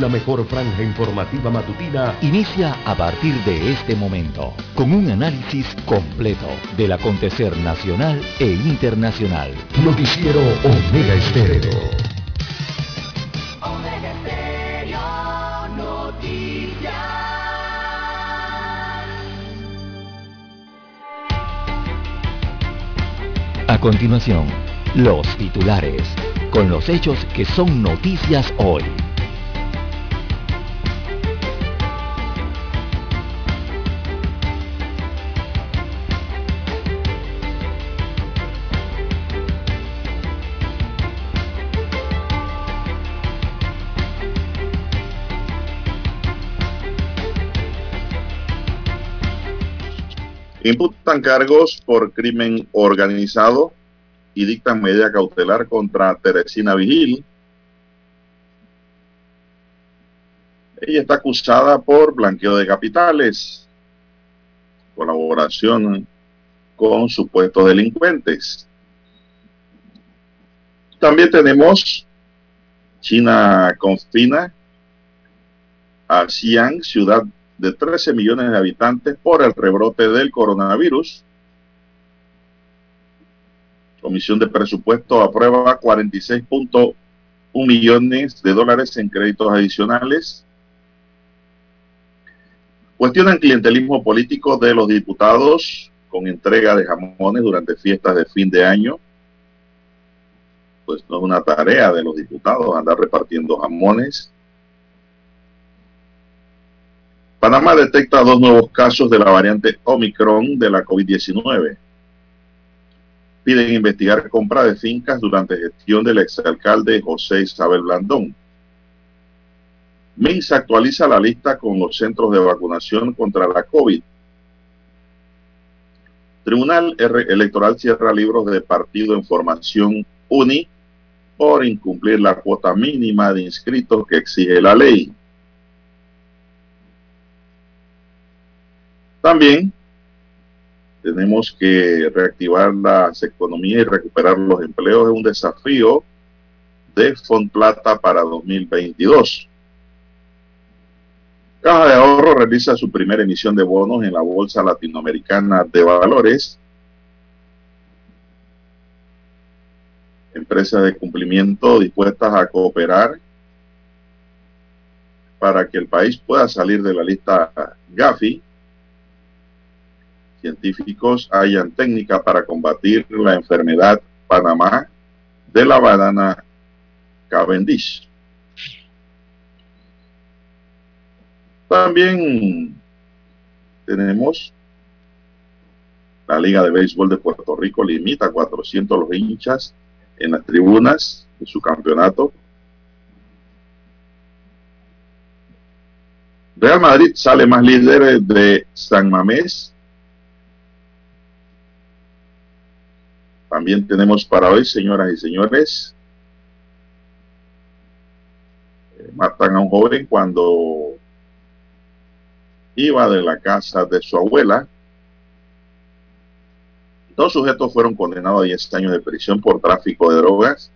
La mejor franja informativa matutina inicia a partir de este momento con un análisis completo del acontecer nacional e internacional. Noticiero Omega Estéreo. Omega Estéreo Noticias. A continuación, los titulares, con los hechos que son noticias hoy. Imputan cargos por crimen organizado y dictan medida cautelar contra Teresina Vigil. Ella está acusada por blanqueo de capitales, colaboración con supuestos delincuentes. También tenemos China confina a Xi'an, ciudad de 13 millones de habitantes, por el rebrote del coronavirus. Comisión de Presupuesto aprueba 46.1 millones de dólares en créditos adicionales. Cuestionan clientelismo político de los diputados con entrega de jamones durante fiestas de fin de año. Pues no es una tarea de los diputados andar repartiendo jamones. Panamá detecta dos nuevos casos de la variante Omicron de la COVID-19 piden investigar compra de fincas durante gestión del exalcalde José Isabel Blandón. MINSA actualiza la lista con los centros de vacunación contra la COVID. Tribunal Electoral cierra libros de partido en formación UNI por incumplir la cuota mínima de inscritos que exige la ley. También tenemos que reactivar las economías y recuperar los empleos. Es un desafío de Plata para 2022. Caja de Ahorro realiza su primera emisión de bonos en la Bolsa Latinoamericana de Valores. Empresas de cumplimiento dispuestas a cooperar para que el país pueda salir de la lista Gafi científicos hayan técnica para combatir la enfermedad Panamá de la banana Cavendish. También tenemos la Liga de Béisbol de Puerto Rico limita a 400 los hinchas en las tribunas de su campeonato. Real Madrid sale más líder de San Mamés También tenemos para hoy, señoras y señores, eh, matan a un joven cuando iba de la casa de su abuela. Dos sujetos fueron condenados a 10 años de prisión por tráfico de drogas.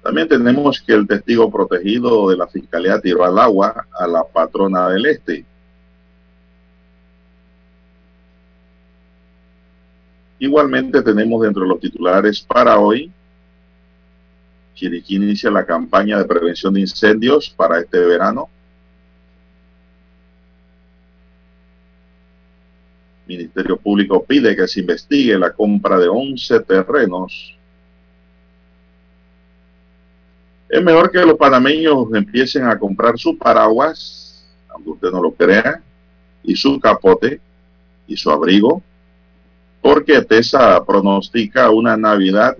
También tenemos que el testigo protegido de la fiscalía tiró al agua a la patrona del este. Igualmente tenemos dentro de los titulares para hoy, Chiriquí inicia la campaña de prevención de incendios para este verano. Ministerio Público pide que se investigue la compra de 11 terrenos. Es mejor que los panameños empiecen a comprar su paraguas, aunque usted no lo crea, y su capote y su abrigo porque TESA pronostica una Navidad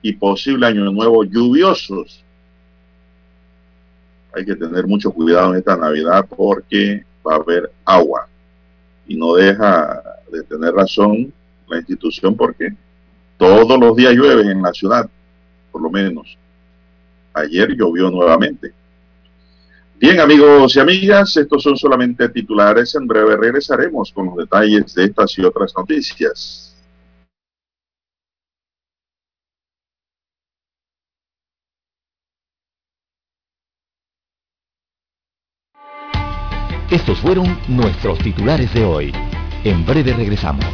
y posible Año Nuevo lluviosos. Hay que tener mucho cuidado en esta Navidad porque va a haber agua y no deja de tener razón la institución porque todos los días llueve en la ciudad, por lo menos. Ayer llovió nuevamente. Bien, amigos y amigas, estos son solamente titulares. En breve regresaremos con los detalles de estas y otras noticias. Estos fueron nuestros titulares de hoy. En breve regresamos.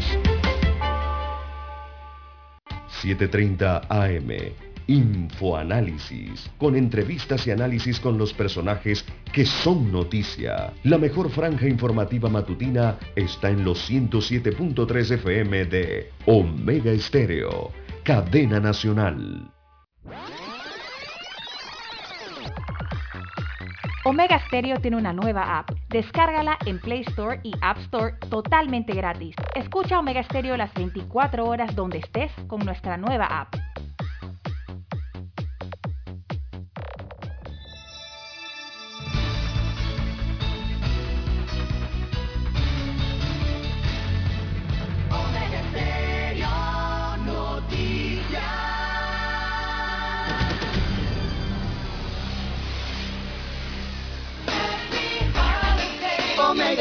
7.30 AM Infoanálisis, con entrevistas y análisis con los personajes que son noticia. La mejor franja informativa matutina está en los 107.3 FM de Omega Estéreo, cadena nacional. Omega Stereo tiene una nueva app. Descárgala en Play Store y App Store totalmente gratis. Escucha Omega Stereo las 24 horas donde estés con nuestra nueva app.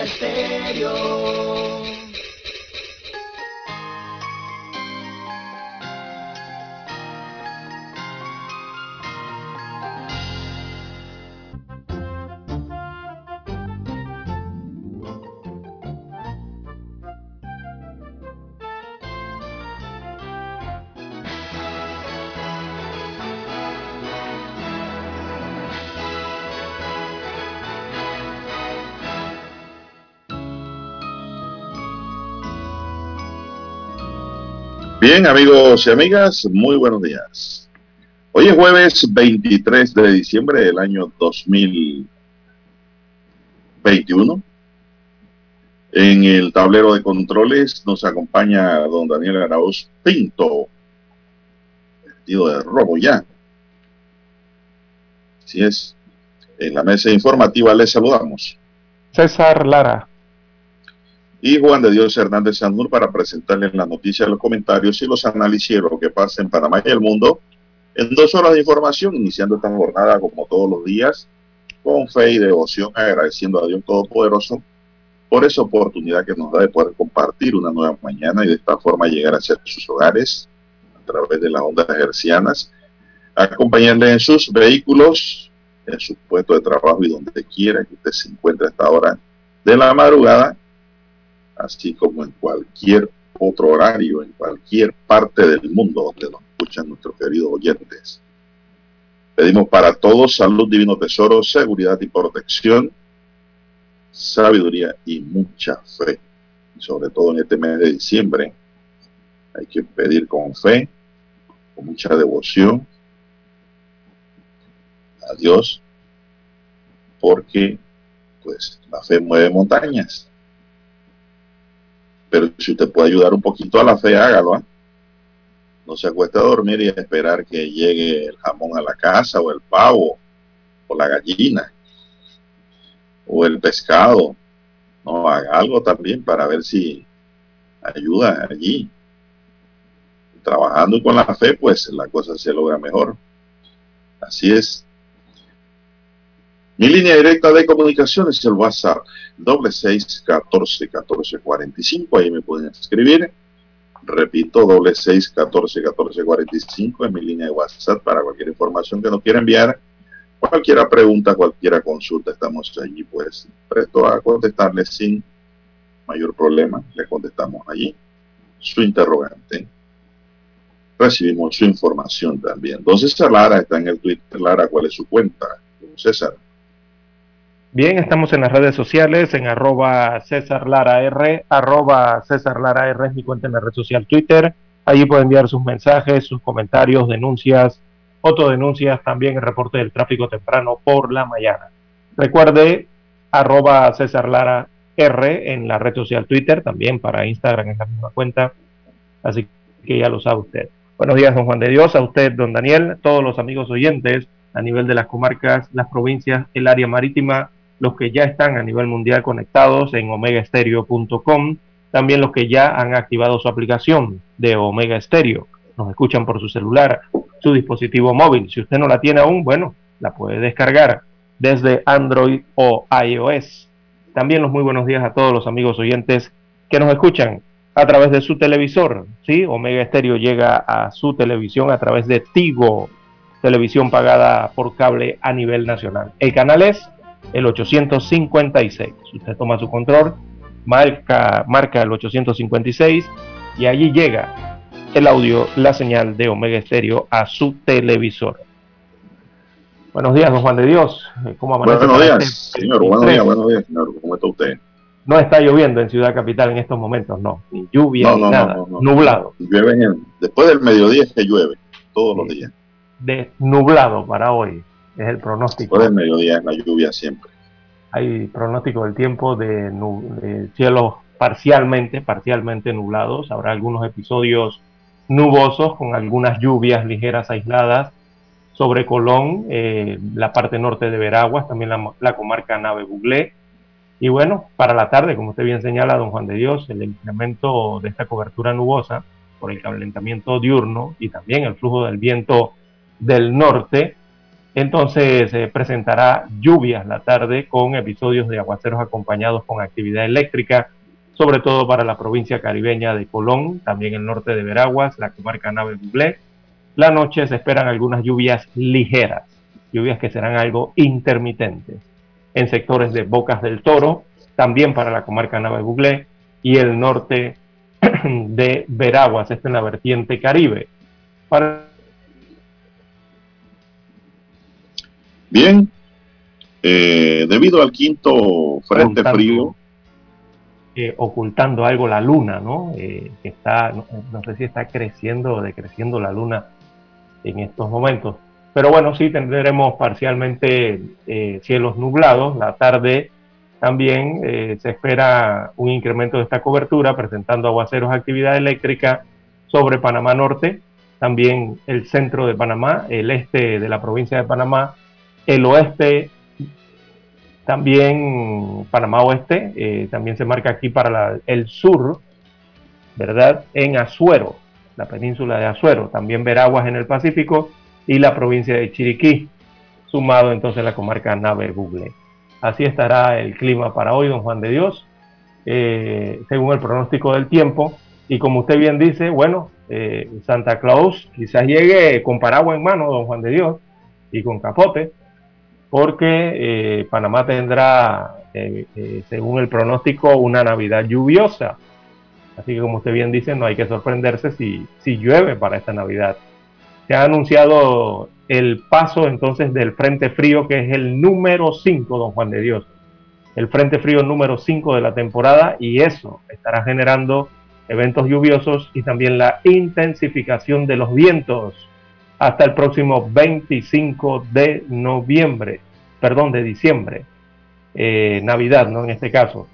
Omega Bien, amigos y amigas, muy buenos días. Hoy es jueves 23 de diciembre del año 2021. En el tablero de controles nos acompaña don Daniel Arauz Pinto, vestido de rojo ya. Así es. En la mesa informativa les saludamos. César Lara. Y Juan de Dios Hernández Sanur para presentarles las noticias, los comentarios y los análisis de lo que pasa en Panamá y el mundo en dos horas de información, iniciando esta jornada como todos los días, con fe y devoción, agradeciendo a Dios Todopoderoso por esa oportunidad que nos da de poder compartir una nueva mañana y de esta forma llegar a ser sus hogares a través de las ondas hercianas, acompañarle en sus vehículos, en su puesto de trabajo y donde quiera que usted se encuentre a esta hora de la madrugada así como en cualquier otro horario, en cualquier parte del mundo donde nos escuchan nuestros queridos oyentes. Pedimos para todos salud, divino tesoro, seguridad y protección, sabiduría y mucha fe. Y sobre todo en este mes de diciembre, hay que pedir con fe, con mucha devoción a Dios, porque pues la fe mueve montañas pero si usted puede ayudar un poquito a la fe, hágalo. ¿ah? No se acueste a dormir y a esperar que llegue el jamón a la casa, o el pavo, o la gallina, o el pescado. No, haga algo también para ver si ayuda allí. Trabajando con la fe, pues la cosa se logra mejor. Así es. Mi línea directa de comunicación es el WhatsApp, doble seis catorce catorce cuarenta y cinco, ahí me pueden escribir. Repito, doble seis catorce catorce cuarenta y cinco en mi línea de WhatsApp para cualquier información que nos quiera enviar, cualquier pregunta, cualquier consulta, estamos allí pues presto a contestarle sin mayor problema, le contestamos allí su interrogante. Recibimos su información también. Entonces Lara está en el Twitter. Lara, ¿cuál es su cuenta? César. Bien, estamos en las redes sociales, en arroba César Lara R, arroba César Lara R es mi cuenta en la red social Twitter. Allí puede enviar sus mensajes, sus comentarios, denuncias, autodenuncias, también el reporte del tráfico temprano por la mañana. Recuerde, arroba César Lara R en la red social Twitter, también para Instagram en la misma cuenta. Así que ya lo sabe usted. Buenos días, don Juan de Dios, a usted, don Daniel, todos los amigos oyentes a nivel de las comarcas, las provincias, el área marítima, los que ya están a nivel mundial conectados en omegaestereo.com, también los que ya han activado su aplicación de Omega Stereo, nos escuchan por su celular, su dispositivo móvil. Si usted no la tiene aún, bueno, la puede descargar desde Android o iOS. También los muy buenos días a todos los amigos oyentes que nos escuchan a través de su televisor. ¿sí? Omega Stereo llega a su televisión a través de Tigo, televisión pagada por cable a nivel nacional. El canal es el 856. Usted toma su control, marca, marca el 856 y allí llega el audio, la señal de Omega Estéreo a su televisor. Buenos días, don Juan de Dios. ¿Cómo amanece? Buenos días, este señor. Buenos días, buenos días, señor. ¿Cómo está usted? No está lloviendo en Ciudad Capital en estos momentos, no. Ni lluvia, ni nada. nublado. Llueve después del mediodía es que llueve, todos los días. De nublado para hoy, es el pronóstico. Después del mediodía es la lluvia siempre. Hay pronóstico del tiempo de, de cielos parcialmente, parcialmente nublados. Habrá algunos episodios nubosos con algunas lluvias ligeras aisladas sobre Colón, eh, la parte norte de Veraguas, también la, la comarca Nave Buglé, y bueno, para la tarde, como usted bien señala, don Juan de Dios, el incremento de esta cobertura nubosa por el calentamiento diurno y también el flujo del viento del norte, entonces se presentará lluvias la tarde con episodios de aguaceros acompañados con actividad eléctrica, sobre todo para la provincia caribeña de Colón, también el norte de Veraguas, la comarca Nave Buglé. La noche se esperan algunas lluvias ligeras, lluvias que serán algo intermitentes en sectores de Bocas del Toro, también para la comarca Nave Buglé y el norte de Veraguas, esto en la vertiente Caribe. Bien, eh, debido al quinto frente frío. Eh, ocultando algo la luna, ¿no? Eh, que está, no, no, sé si está creciendo o decreciendo la luna en estos momentos. Pero bueno, sí tendremos parcialmente eh, cielos nublados. La tarde también eh, se espera un incremento de esta cobertura, presentando aguaceros actividad eléctrica sobre Panamá Norte, también el centro de Panamá, el este de la provincia de Panamá, el oeste, también Panamá Oeste, eh, también se marca aquí para el sur, ¿verdad? En Azuero, la península de Azuero, también Veraguas en el Pacífico y la provincia de Chiriquí, sumado entonces la comarca Nave Bugle. Así estará el clima para hoy, don Juan de Dios, eh, según el pronóstico del tiempo. Y como usted bien dice, bueno, eh, Santa Claus quizás llegue con paraguas en mano, don Juan de Dios, y con capote, porque eh, Panamá tendrá, según el pronóstico, una Navidad lluviosa. Así que como usted bien dice, no hay que sorprenderse si, si llueve para esta Navidad se ha anunciado el paso entonces del Frente Frío, que es el número 5, don Juan de Dios. El Frente Frío número 5 de la temporada y eso estará generando eventos lluviosos y también la intensificación de los vientos hasta el próximo 25 de noviembre, perdón, de diciembre, eh, Navidad, ¿no? En este caso.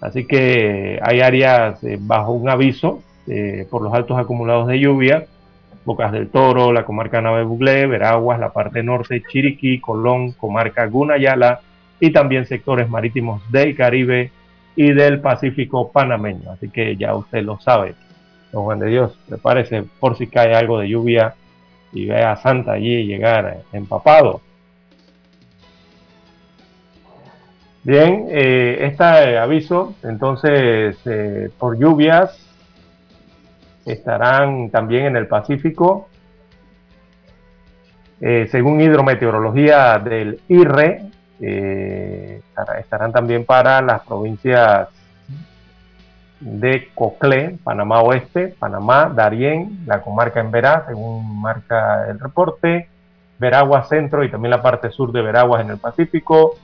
Así que hay áreas eh, bajo un aviso eh, por los altos acumulados de lluvia Bocas del Toro, la comarca Nave Buglé, Veraguas, la parte norte, Chiriquí, Colón, comarca Gunayala y también sectores marítimos del Caribe y del Pacífico panameño. Así que ya usted lo sabe. Don Juan de Dios, prepárese por si cae algo de lluvia y vea a Santa allí llegar empapado. Bien, eh, este aviso entonces eh, por lluvias estarán también en el Pacífico. Eh, según hidrometeorología del IRE, eh, estarán también para las provincias de Coclé, Panamá Oeste, Panamá, Darién, la comarca en Verá, según marca el reporte, Veraguas Centro y también la parte sur de Veraguas en el Pacífico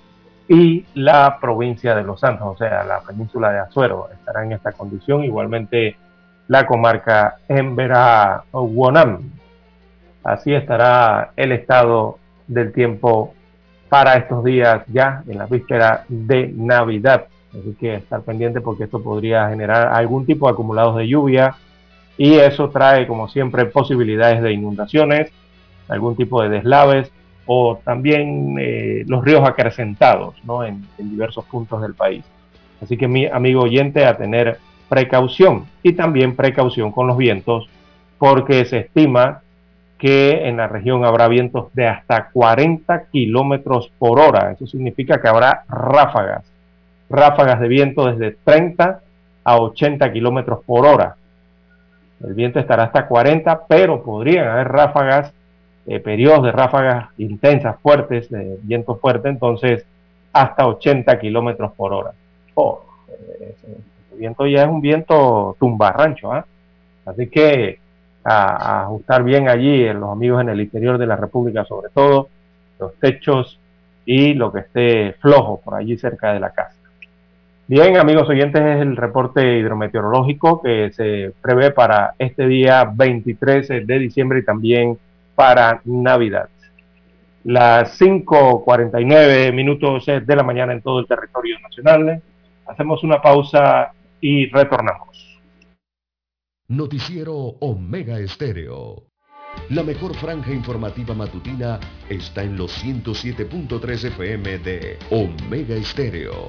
y la provincia de Los Santos, o sea, la península de Azuero, estará en esta condición. Igualmente la comarca Embera Wonam. Así estará el estado del tiempo para estos días ya en la víspera de Navidad. Así que estar pendiente porque esto podría generar algún tipo de acumulados de lluvia y eso trae como siempre posibilidades de inundaciones, algún tipo de deslaves o también eh, los ríos acrecentados ¿no? en, en diversos puntos del país. Así que mi amigo oyente a tener precaución y también precaución con los vientos porque se estima que en la región habrá vientos de hasta 40 kilómetros por hora. Eso significa que habrá ráfagas, ráfagas de viento desde 30 a 80 kilómetros por hora. El viento estará hasta 40, pero podrían haber ráfagas, eh, periodos de ráfagas intensas, fuertes, de viento fuerte. Entonces, hasta 80 kilómetros por hora. Oh, el viento ya es un viento tumbarrancho, ¿ah? Así que a, ajustar bien allí en los amigos en el interior de la República, sobre todo los techos y lo que esté flojo por allí cerca de la casa. Bien, amigos oyentes, es el reporte hidrometeorológico que se prevé para este día 23 de diciembre y también para Navidad. Las 5.49 minutos de la mañana en todo el territorio nacional. Hacemos una pausa y retornamos. Noticiero Omega Estéreo. La mejor franja informativa matutina está en los 107.3 FM de Omega Estéreo.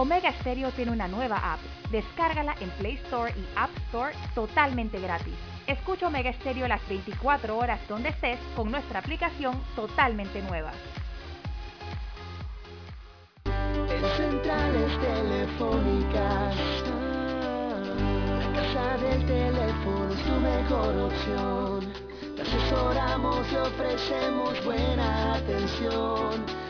Omega Stereo tiene una nueva app. Descárgala en Play Store y App Store totalmente gratis. Escucha Omega Stereo las 24 horas donde estés con nuestra aplicación totalmente nueva. En centrales telefónicas, la casa del teléfono es tu mejor opción. Te asesoramos y ofrecemos buena atención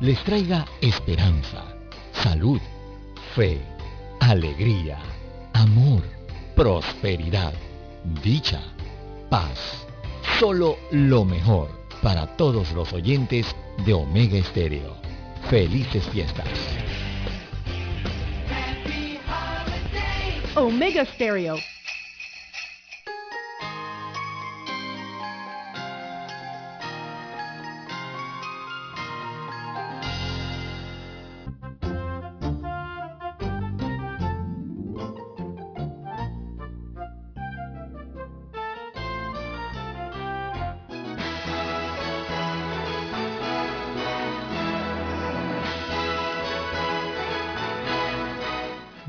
les traiga esperanza, salud, fe, alegría, amor, prosperidad, dicha, paz. Solo lo mejor para todos los oyentes de Omega Estéreo. Felices fiestas. Omega Stereo.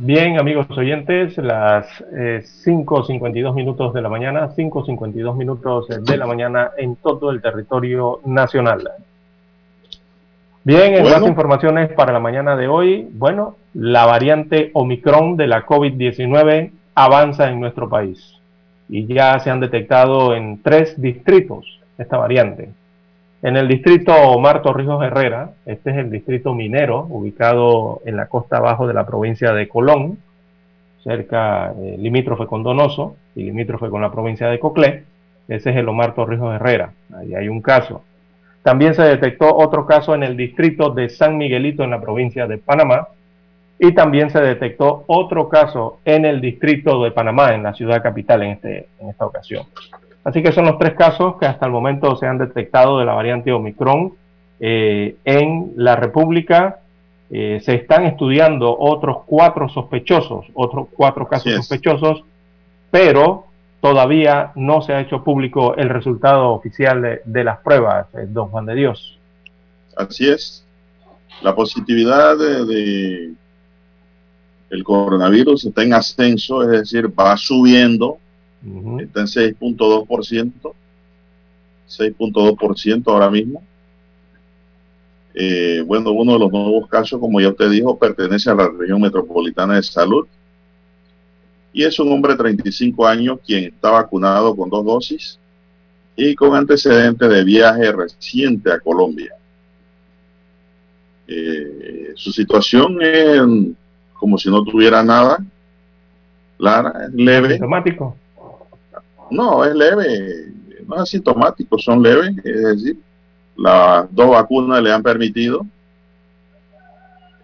Bien, amigos oyentes, las eh, 5.52 minutos de la mañana, 5.52 minutos de la mañana en todo el territorio nacional. Bien, en Bueno. más informaciones para la mañana de hoy, bueno, la variante Omicron de la COVID-19 avanza en nuestro país y ya se han detectado en tres distritos esta variante. En el distrito Omar Torrijos Herrera, este es el distrito minero, ubicado en la costa abajo de la provincia de Colón, cerca, eh, limítrofe con Donoso y limítrofe con la provincia de Coclé. Ese es el Omar Torrijos Herrera, ahí hay un caso. También se detectó otro caso en el distrito de San Miguelito en la provincia de Panamá. Y también se detectó otro caso en el distrito de Panamá, en la ciudad capital en, este, en esta ocasión. Así que son los tres casos que hasta el momento se han detectado de la variante Omicron eh, en la República. Eh, se están estudiando otros cuatro sospechosos, otros cuatro casos sospechosos, pero todavía no se ha hecho público el resultado oficial de, de las pruebas, eh, don Juan de Dios. Así es. La positividad de, de el coronavirus está en ascenso, es decir, va subiendo, Está en 6.2%, 6.2% ahora mismo. Eh, bueno, uno de los nuevos casos, como ya usted dijo, pertenece a la región metropolitana de salud y es un hombre de 35 años quien está vacunado con dos dosis y con antecedentes de viaje reciente a Colombia. Eh, su situación es como si no tuviera nada. Lara, es leve. No, es leve. No es asintomático, son leves. Es decir, las dos vacunas le han permitido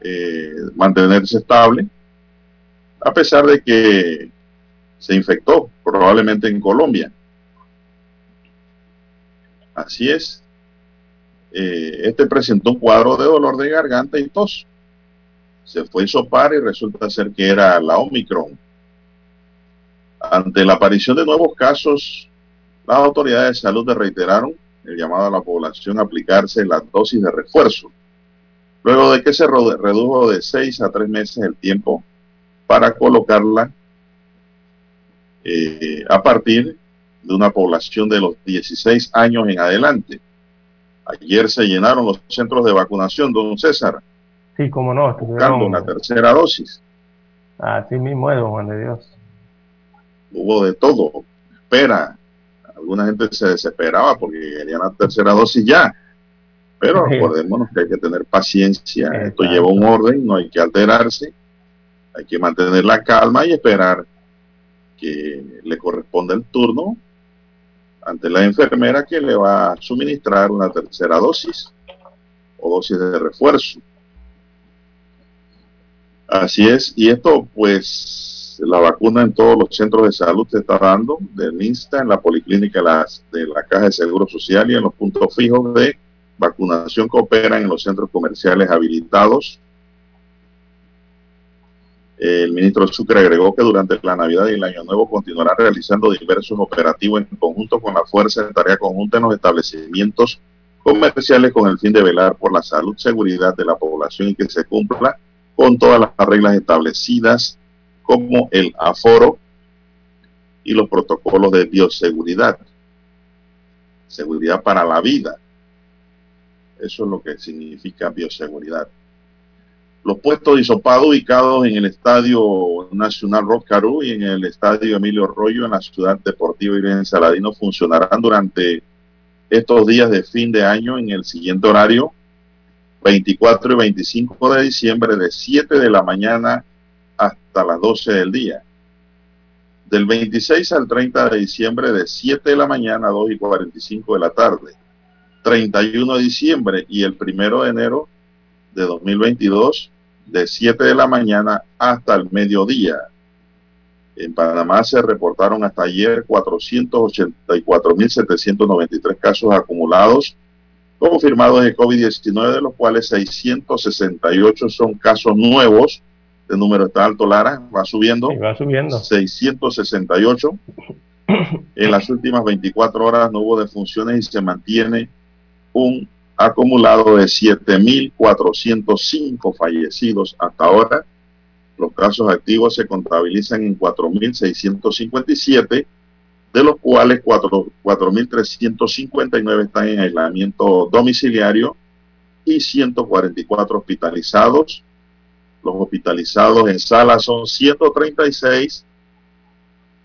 eh, mantenerse estable, a pesar de que se infectó probablemente en Colombia. Así es. Eh, este presentó un cuadro de dolor de garganta y tos. Se fue a sopar y resulta ser que era la Omicron. Ante la aparición de nuevos casos, las autoridades de salud reiteraron el llamado a la población a aplicarse la dosis de refuerzo, luego de que se redujo de seis a tres meses el tiempo para colocarla eh, a partir de una población de los 16 años en adelante. Ayer se llenaron los centros de vacunación, don César. Sí, cómo no. Buscando una tercera dosis. Así mismo es, don Juan de Dios. Hubo de todo. Espera. Alguna gente se desesperaba porque querían la tercera dosis ya. Pero recordémonos que hay que tener paciencia. Esto lleva un orden, no hay que alterarse. Hay que mantener la calma y esperar que le corresponda el turno ante la enfermera que le va a suministrar una tercera dosis o dosis de refuerzo. Así es, y esto pues la vacuna en todos los centros de salud se está dando, del INSTA, en la policlínica de la Caja de Seguro Social y en los puntos fijos de vacunación que operan en los centros comerciales habilitados. El ministro Sucre agregó que durante la Navidad y el Año Nuevo continuará realizando diversos operativos en conjunto con la Fuerza de Tarea Conjunta en los establecimientos comerciales con el fin de velar por la salud, seguridad de la población y que se cumpla con todas las reglas establecidas como el aforo y los protocolos de bioseguridad. Seguridad para la vida. Eso es lo que significa bioseguridad. Los puestos de hisopado ubicados en el Estadio Nacional Roscarú y en el Estadio Emilio Arroyo en la Ciudad Deportiva Irene Saladino funcionarán durante estos días de fin de año en el siguiente horario, 24 y 25 de diciembre de 7 de la mañana hasta las 12 del día. Del 26 al 30 de diciembre de 7 de la mañana a 2 y 45 de la tarde. 31 de diciembre y el 1 de enero de 2022 de 7 de la mañana hasta el mediodía. En Panamá se reportaron hasta ayer 484.793 casos acumulados confirmados de COVID-19, de los cuales 668 son casos nuevos. El número está alto, Lara, va subiendo. va subiendo. 668. En las últimas 24 horas no hubo defunciones y se mantiene un acumulado de 7.405 fallecidos hasta ahora. Los casos activos se contabilizan en 4.657, de los cuales 4.359 están en aislamiento domiciliario y 144 hospitalizados. Los hospitalizados en sala son 136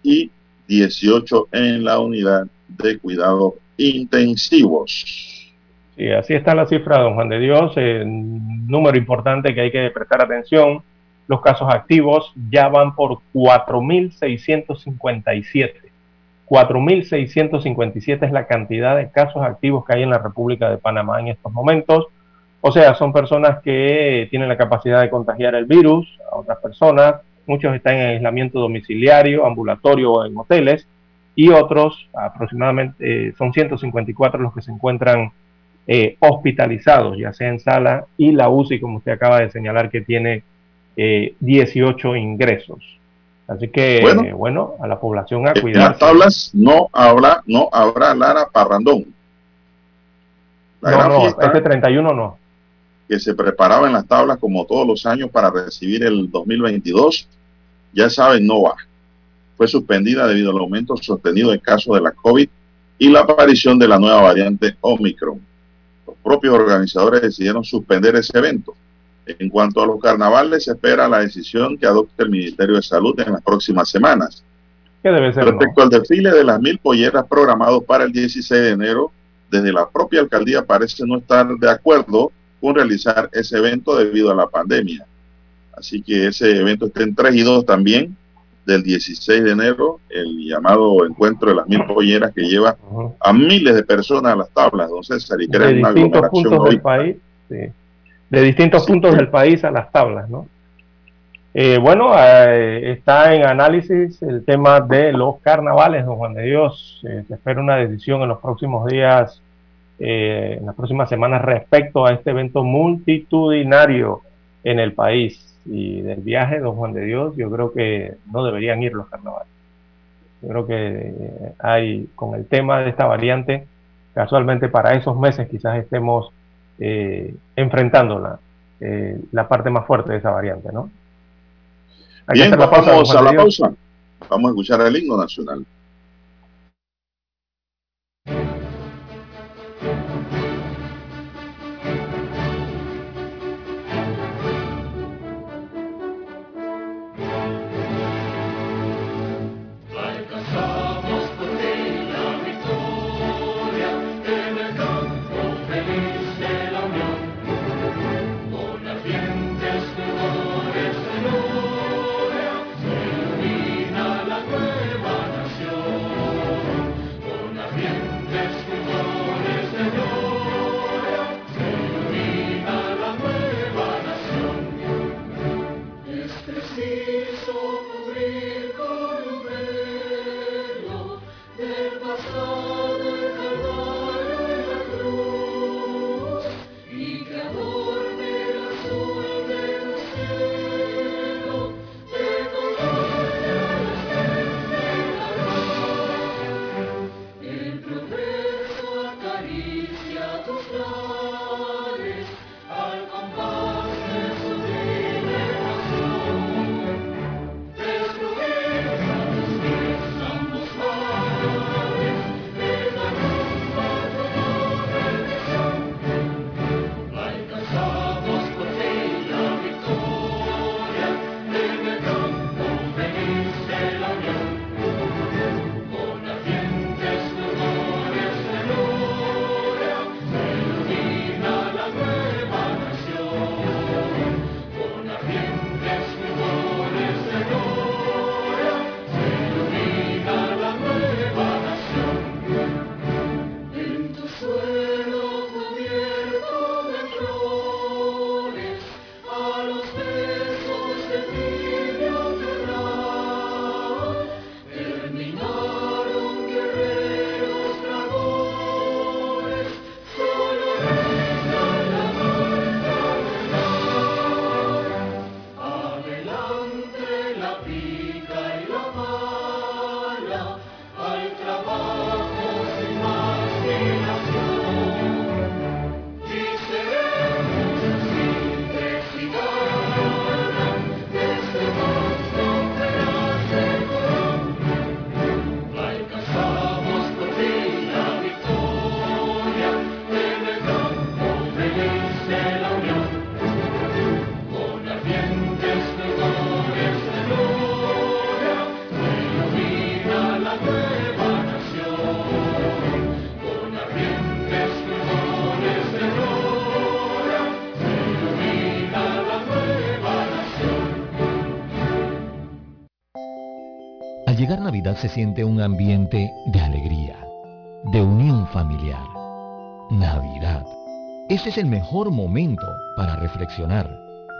y 18 en la unidad de cuidados intensivos. Sí, así está la cifra, don Juan de Dios. Eh, número importante que hay que prestar atención. Los casos activos ya van por 4.657. 4.657 es la cantidad de casos activos que hay en la República de Panamá en estos momentos. O sea, son personas que tienen la capacidad de contagiar el virus a otras personas. Muchos están en aislamiento domiciliario, ambulatorio o en hoteles. Y otros, aproximadamente, eh, son 154 los que se encuentran eh, hospitalizados, ya sea en sala, y la UCI, como usted acaba de señalar, que tiene 18 eh, ingresos. Así que, bueno, a la población a cuidar. En las tablas no habrá, no habrá Lara Parrandón. no, no, este 31 no. Que se preparaba en las tablas como todos los años para recibir el 2022, ya saben, no va. Fue suspendida debido al aumento sostenido de casos de la COVID y la aparición de la nueva variante Omicron propios organizadores decidieron suspender ese evento. En cuanto a los carnavales, se espera la decisión que adopte el Ministerio de Salud en las próximas semanas. debe ser, Respecto al desfile de las mil polleras programado para el 16 de enero, desde la propia alcaldía parece no estar de acuerdo con realizar ese evento debido a la pandemia. Así que ese evento está en 3 y 2 también, del 16 de enero, el llamado encuentro de las mil polleras que lleva a miles de personas a las tablas, don César, y crea una aglomeración del país, De distintos puntos del país a las tablas, ¿no? Eh, bueno, eh, está en análisis el tema de los carnavales, don Juan de Dios. Eh, se espera una decisión en los próximos días, en las próximas semanas respecto a este evento multitudinario en el país y del viaje, don Juan de Dios, yo creo que no deberían ir los carnavales. Yo creo que hay, con el tema de esta variante, casualmente para esos meses quizás estemos eh, enfrentándola, eh, la parte más fuerte de esa variante, ¿no? Bien, vamos a la pausa. Vamos a escuchar el himno nacional. Se siente un ambiente de alegría, de unión familiar. Navidad. Este es el mejor momento para reflexionar,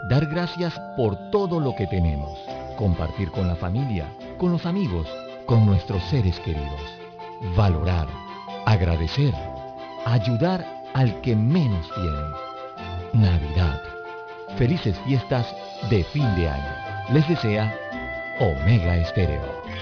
dar gracias por todo lo que tenemos, compartir con la familia, con los amigos, con nuestros seres queridos, valorar, agradecer, ayudar al que menos tiene. Navidad. Felices fiestas de fin de año. Les desea Omega Estéreo.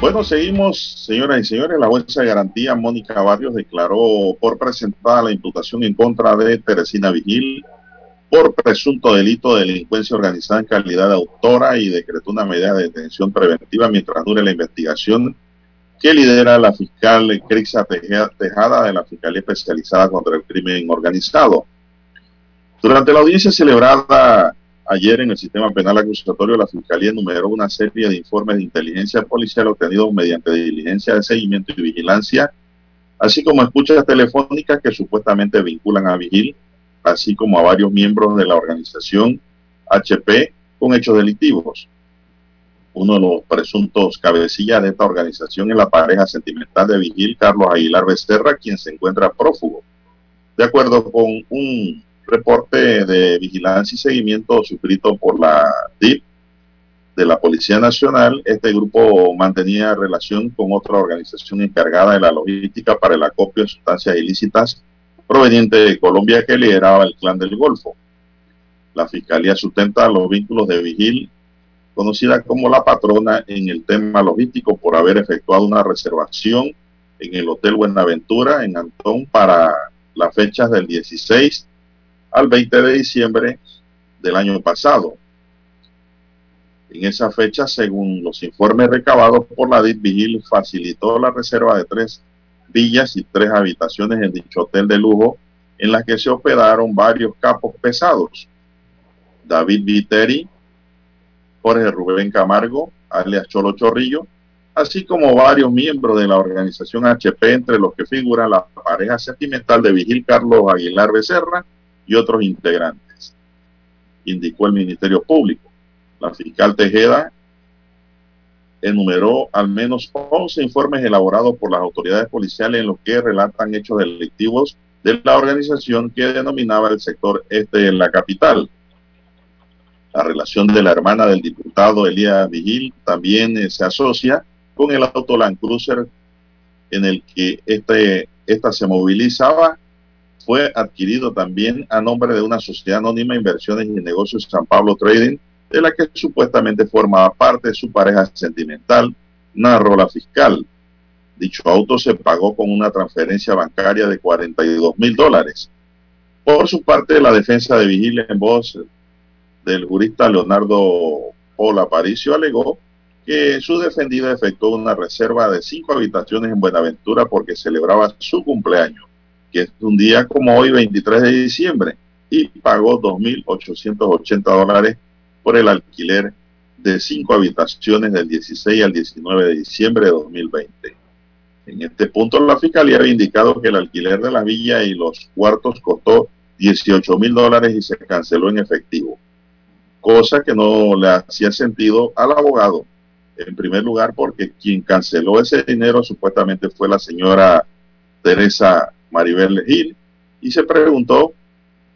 Bueno, seguimos, señoras y señores. La jueza de garantía Mónica Barrios declaró por presentada la imputación en contra de Teresina Vigil por presunto delito de delincuencia organizada en calidad de autora y decretó una medida de detención preventiva mientras dure la investigación que lidera la fiscal Crisa Tejada de la Fiscalía Especializada contra el Crimen Organizado. Durante la audiencia celebrada Ayer en el sistema penal acusatorio la Fiscalía enumeró una serie de informes de inteligencia policial obtenidos mediante diligencia de seguimiento y vigilancia, así como escuchas telefónicas que supuestamente vinculan a Vigil, así como a varios miembros de la organización HP con hechos delictivos. Uno de los presuntos cabecillas de esta organización es la pareja sentimental de Vigil, Carlos Aguilar Becerra, quien se encuentra prófugo. De acuerdo con un reporte de vigilancia y seguimiento suscrito por la DIP de la Policía Nacional, este grupo mantenía relación con otra organización encargada de la logística para el acopio de sustancias ilícitas proveniente de Colombia que lideraba el clan del Golfo. La Fiscalía sustenta los vínculos de Vigil, conocida como la patrona en el tema logístico por haber efectuado una reservación en el Hotel Buenaventura en Antón para las fechas del 16 al 20 de diciembre del año pasado. En esa fecha, según los informes recabados por la DIT Vigil, facilitó la reserva de tres villas y tres habitaciones en dicho hotel de lujo, en las que se hospedaron varios capos pesados. David Viteri, Jorge Rubén Camargo, alias Cholo Chorrillo, así como varios miembros de la organización HP, entre los que figura la pareja sentimental de Vigil Carlos Aguilar Becerra, y otros integrantes, indicó el Ministerio Público. La fiscal Tejeda enumeró al menos 11 informes elaborados por las autoridades policiales en los que relatan hechos delictivos de la organización que denominaba el sector este de la capital. La relación de la hermana del diputado Elías Vigil también eh, se asocia con el auto Land Cruiser en el que este, esta se movilizaba fue adquirido también a nombre de una sociedad anónima inversiones y negocios San Pablo Trading, de la que supuestamente formaba parte de su pareja sentimental, narró la fiscal. Dicho auto se pagó con una transferencia bancaria de 42 mil dólares. Por su parte, la defensa de Vigilia en voz del jurista Leonardo Paul Aparicio alegó que su defendida efectuó una reserva de cinco habitaciones en Buenaventura porque celebraba su cumpleaños que es un día como hoy, 23 de diciembre, y pagó 2.880 dólares por el alquiler de cinco habitaciones del 16 al 19 de diciembre de 2020. En este punto, la Fiscalía había indicado que el alquiler de la villa y los cuartos costó 18 mil dólares y se canceló en efectivo, cosa que no le hacía sentido al abogado. En primer lugar, porque quien canceló ese dinero supuestamente fue la señora Teresa Maribel Gil, y se preguntó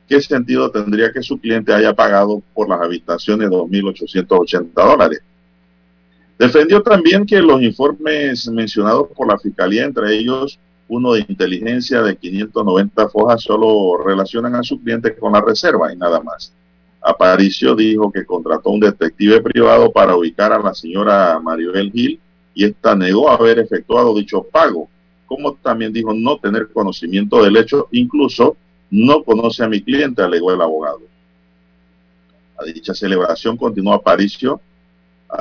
qué sentido tendría que su cliente haya pagado por las habitaciones 2.880 dólares. Defendió también que los informes mencionados por la Fiscalía, entre ellos uno de inteligencia de 590 fojas, solo relacionan a su cliente con la reserva y nada más. Aparicio dijo que contrató un detective privado para ubicar a la señora Maribel Gil y esta negó haber efectuado dicho pago como también dijo no tener conocimiento del hecho, incluso no conoce a mi cliente, alegó el abogado. A dicha celebración continuó Aparicio,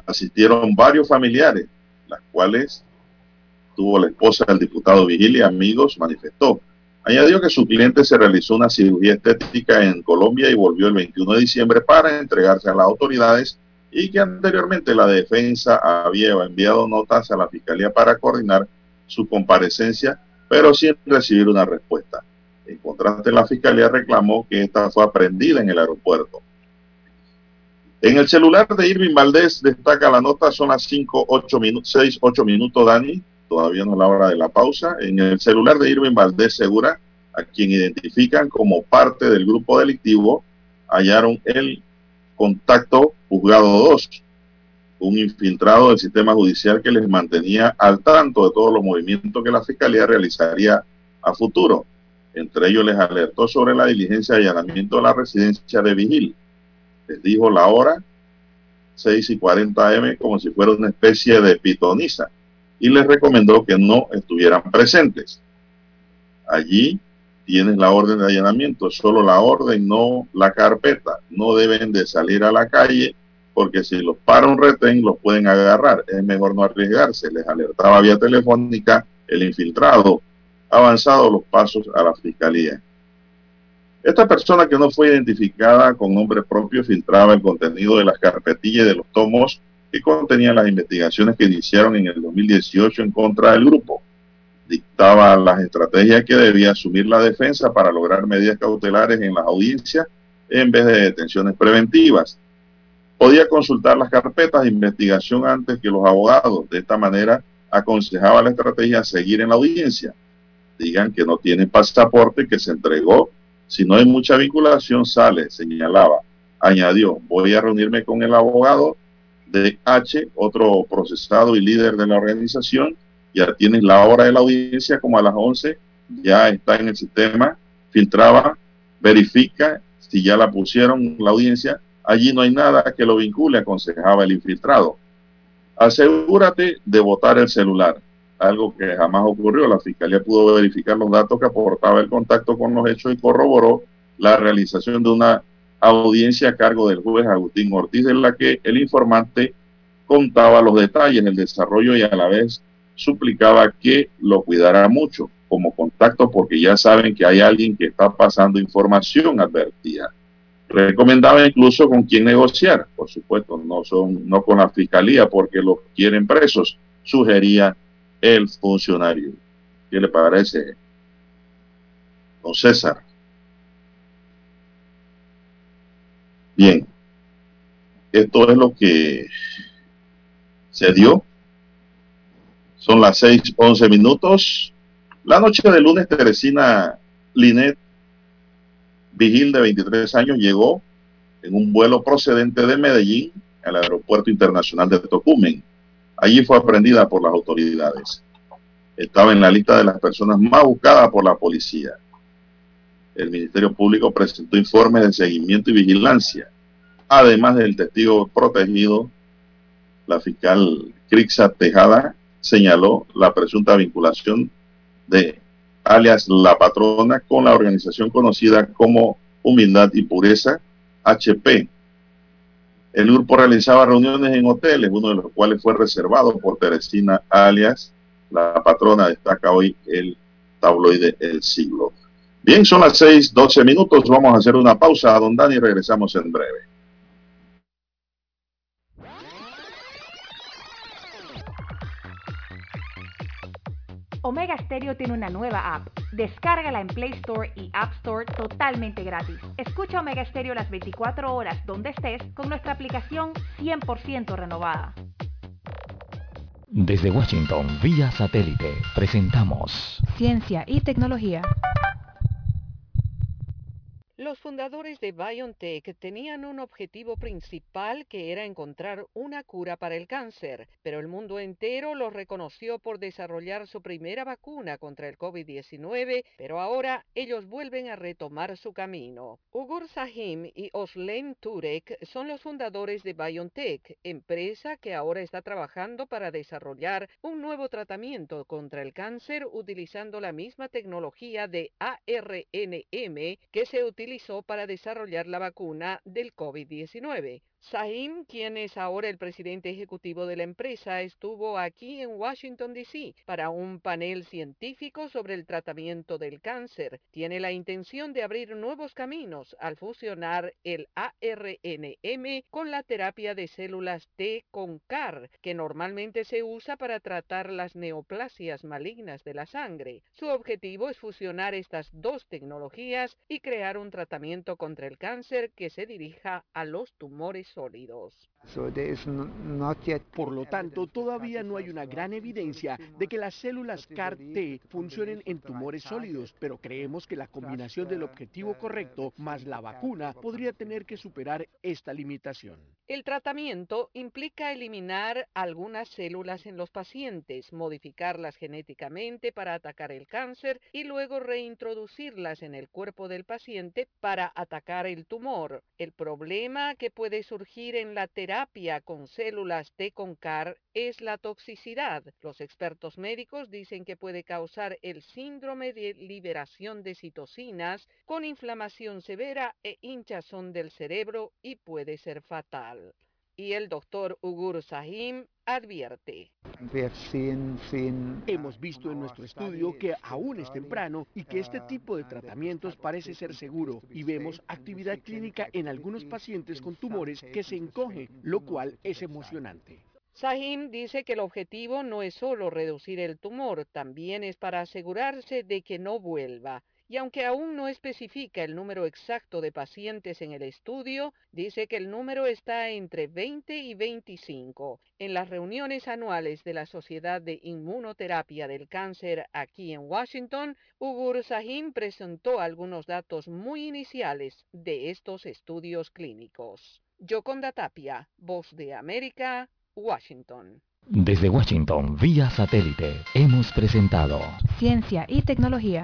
asistieron varios familiares, las cuales tuvo la esposa del diputado Vigilia, amigos, manifestó. Añadió que su cliente se realizó una cirugía estética en Colombia y volvió el 21 de diciembre para entregarse a las autoridades y que anteriormente la defensa había enviado notas a la fiscalía para coordinar su comparecencia, pero sin recibir una respuesta. En contraste, la fiscalía reclamó que esta fue aprendida en el aeropuerto. En el celular de Irving Valdés destaca la nota, son las 5, 8 minutos, 6, 8 minutos, Dani, todavía no es la hora de la pausa. En el celular de Irving Valdés Segura, a quien identifican como parte del grupo delictivo, hallaron el contacto juzgado 2 un infiltrado del sistema judicial que les mantenía al tanto de todos los movimientos que la Fiscalía realizaría a futuro. Entre ellos les alertó sobre la diligencia de allanamiento de la residencia de Vigil. Les dijo la hora, 6 y 40 M, como si fuera una especie de pitoniza. y les recomendó que no estuvieran presentes. Allí tienes la orden de allanamiento, solo la orden, no la carpeta. No deben de salir a la calle porque si los para un retén los pueden agarrar. Es mejor no arriesgarse. Les alertaba vía telefónica el infiltrado. Avanzado los pasos a la fiscalía. Esta persona que no fue identificada con nombre propio filtraba el contenido de las carpetillas de los tomos que contenían las investigaciones que iniciaron en el 2018 en contra del grupo. Dictaba las estrategias que debía asumir la defensa para lograr medidas cautelares en las audiencias en vez de detenciones preventivas. Podía consultar las carpetas de investigación antes que los abogados. De esta manera aconsejaba la estrategia seguir en la audiencia. Digan que no tiene pasaporte, que se entregó. Si no hay mucha vinculación, sale, señalaba. Añadió, voy a reunirme con el abogado de H, otro procesado y líder de la organización. Ya tienes la hora de la audiencia como a las 11, ya está en el sistema, filtraba, verifica si ya la pusieron la audiencia. Allí no hay nada que lo vincule, aconsejaba el infiltrado. Asegúrate de votar el celular, algo que jamás ocurrió. La fiscalía pudo verificar los datos que aportaba el contacto con los hechos y corroboró la realización de una audiencia a cargo del juez Agustín Ortiz, en la que el informante contaba los detalles del desarrollo y a la vez suplicaba que lo cuidara mucho como contacto porque ya saben que hay alguien que está pasando información, advertida. Recomendaba incluso con quién negociar, por supuesto, no, son, no con la fiscalía porque los quieren presos, sugería el funcionario. ¿Qué le parece, don César? Bien, esto es lo que se dio. Son las seis once minutos. La noche del lunes, Teresina Linet, vigil de 23 años, llegó en un vuelo procedente de Medellín al Aeropuerto Internacional de Tocumen. Allí fue aprendida por las autoridades. Estaba en la lista de las personas más buscadas por la policía el Ministerio Público presentó informes de seguimiento y vigilancia. Además del testigo protegido, la fiscal Crixa Tejada señaló la presunta vinculación de alias La Patrona con la organización conocida como Humildad y Pureza, HP. El grupo realizaba reuniones en hoteles, uno de los cuales fue reservado por Teresina alias La Patrona, destaca hoy el tabloide El Siglo. Bien, son las seis, doce minutos. Vamos a hacer una pausa, don Dani, regresamos en breve. Omega Stereo tiene una nueva app. Descárgala en Play Store y App Store totalmente gratis. Escucha Omega Stereo las 24 horas donde estés con nuestra aplicación 100% renovada. Desde Washington, vía satélite, presentamos Ciencia y tecnología. Los fundadores de BioNTech tenían un objetivo principal que era encontrar una cura para el cáncer, pero el mundo entero los reconoció por desarrollar su primera vacuna contra el COVID-19, pero ahora ellos vuelven a retomar su camino. Ugur Sahim y Oslen Turek son los fundadores de BioNTech, empresa que ahora está trabajando para desarrollar un nuevo tratamiento contra el cáncer utilizando la misma tecnología de ARNM que se utiliza para desarrollar la vacuna del COVID-19. Sahim, quien es ahora el presidente ejecutivo de la empresa, estuvo aquí en Washington, D.C. para un panel científico sobre el tratamiento del cáncer. Tiene la intención de abrir nuevos caminos al fusionar el ARNM con la terapia de células T con CAR, que normalmente se usa para tratar las neoplasias malignas de la sangre. Su objetivo es fusionar estas dos tecnologías y crear un tratamiento contra el cáncer que se dirija a los tumores sólidos. Por lo tanto, todavía no hay una gran evidencia de que las células CAR-T funcionen en tumores sólidos, pero creemos que la combinación del objetivo correcto más la vacuna podría tener que superar esta limitación. El tratamiento implica eliminar algunas células en los pacientes, modificarlas genéticamente para atacar el cáncer y luego reintroducirlas en el cuerpo del paciente para atacar el tumor. El problema que puede surgir surgir en la terapia con células de CONCAR es la toxicidad. Los expertos médicos dicen que puede causar el síndrome de liberación de citocinas con inflamación severa e hinchazón del cerebro y puede ser fatal. Y el doctor Ugur Sahim advierte. Hemos visto en nuestro estudio que aún es temprano y que este tipo de tratamientos parece ser seguro y vemos actividad clínica en algunos pacientes con tumores que se encogen, lo cual es emocionante. Sahim dice que el objetivo no es solo reducir el tumor, también es para asegurarse de que no vuelva y aunque aún no especifica el número exacto de pacientes en el estudio, dice que el número está entre 20 y 25. En las reuniones anuales de la Sociedad de Inmunoterapia del Cáncer aquí en Washington, Ugur Sahim presentó algunos datos muy iniciales de estos estudios clínicos. Yoconda Tapia, Voz de América, Washington. Desde Washington, vía satélite, hemos presentado Ciencia y tecnología.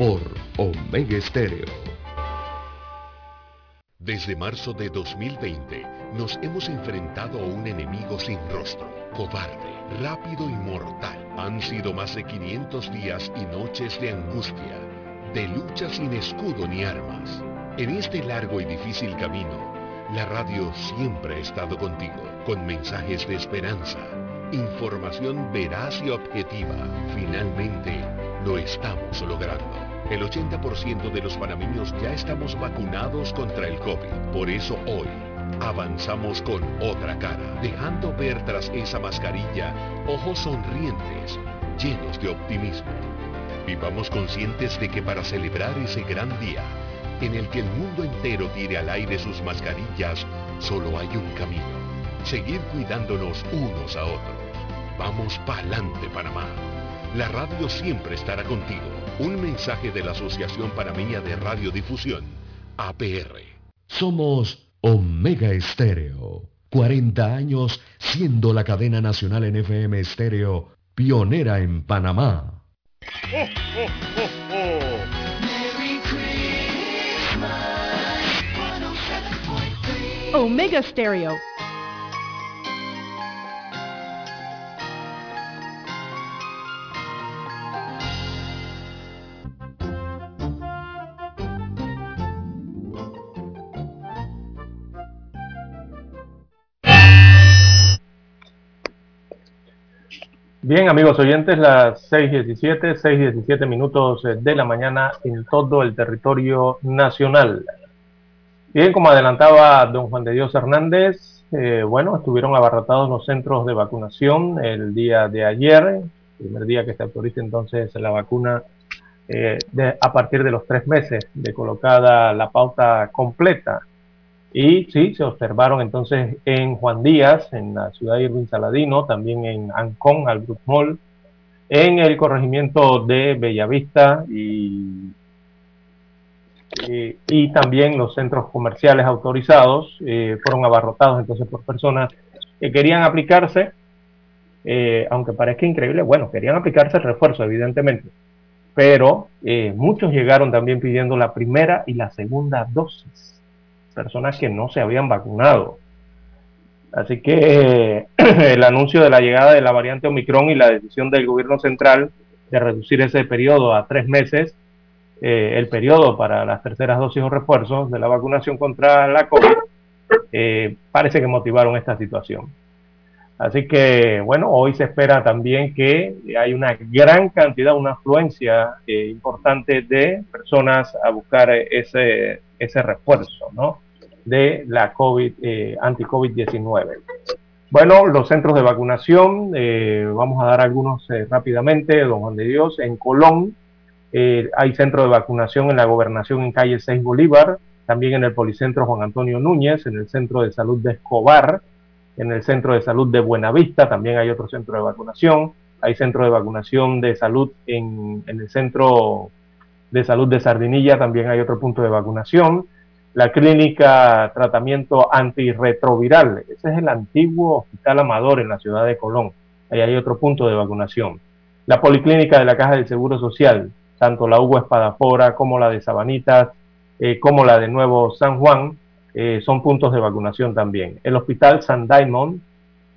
por Omega Estéreo. Desde marzo de 2020 nos hemos enfrentado a un enemigo sin rostro, cobarde, rápido y mortal. Han sido más de 500 días y noches de angustia, de lucha sin escudo ni armas. En este largo y difícil camino, la radio siempre ha estado contigo, con mensajes de esperanza, información veraz y objetiva. Finalmente, lo estamos logrando. El 80% de los panameños ya estamos vacunados contra el COVID. Por eso hoy avanzamos con otra cara, dejando ver tras esa mascarilla ojos sonrientes, llenos de optimismo. Vivamos conscientes de que para celebrar ese gran día, en el que el mundo entero tire al aire sus mascarillas, solo hay un camino. Seguir cuidándonos unos a otros. Vamos pa'lante, Panamá. La radio siempre estará contigo. Un mensaje de la Asociación Panameña de Radiodifusión, APR. Somos Omega Estéreo. 40 años siendo la cadena nacional en FM Estéreo, pionera en Panamá. Omega Stereo. Bien, amigos oyentes, las 6.17, 6.17 minutos eh, de la mañana en todo el territorio nacional. Bien, como adelantaba don Juan de Dios Hernández, eh, bueno, estuvieron abarrotados los centros de vacunación el día de ayer, primer día que se autoriza entonces la vacuna eh, a partir de los tres meses de colocada la pauta completa y sí, se observaron entonces en Juan Díaz, en la ciudad de Irving Saladino, también en Ancón, Albrook Mall, en el corregimiento de Bellavista y, y, también los centros comerciales autorizados eh, fueron abarrotados entonces por personas que querían aplicarse, eh, aunque parezca increíble, bueno, querían aplicarse el refuerzo, evidentemente, pero eh, muchos llegaron también pidiendo la primera y la segunda dosis personas que no se habían vacunado. Así que el anuncio de la llegada de la variante Omicron y la decisión del gobierno central de reducir ese periodo a tres meses, eh, el periodo para las terceras dosis o refuerzos de la vacunación contra la COVID, eh, parece que motivaron esta situación. Así que, bueno, hoy se espera también que hay una gran cantidad, una afluencia eh, importante de personas a buscar ese, ese refuerzo, ¿no? De la COVID, eh, anti-COVID-19. Bueno, los centros de vacunación, eh, vamos a dar algunos rápidamente, don Juan de Dios, en Colón hay centro de vacunación en la gobernación en calle 6 Bolívar, también en el Policentro Juan Antonio Núñez, en el Centro de Salud de Escobar, en el Centro de Salud de Buenavista, también hay otro centro de vacunación, hay centro de vacunación de salud en, en el Centro de Salud de Sardinilla, también hay otro punto de vacunación, la clínica tratamiento antirretroviral, ese es el antiguo Hospital Amador en la ciudad de Colón, ahí hay otro punto de vacunación, la Policlínica de la Caja del Seguro Social, tanto la Hugo Espadafora como la de Sabanitas, eh, como la de Nuevo San Juan, eh, son puntos de vacunación también. El Hospital San Diamond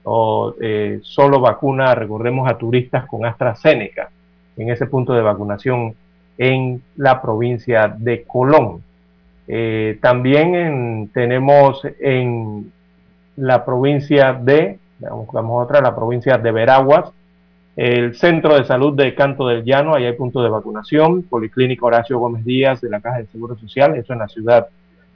o, eh, solo vacuna, recordemos, a turistas con AstraZeneca en ese punto de vacunación en la provincia de Colón. También tenemos en la provincia de, vamos, otra, la provincia de Veraguas, el Centro de Salud de Canto del Llano, ahí hay punto de vacunación, Policlínica Horacio Gómez Díaz de la Caja del Seguro Social, eso en la ciudad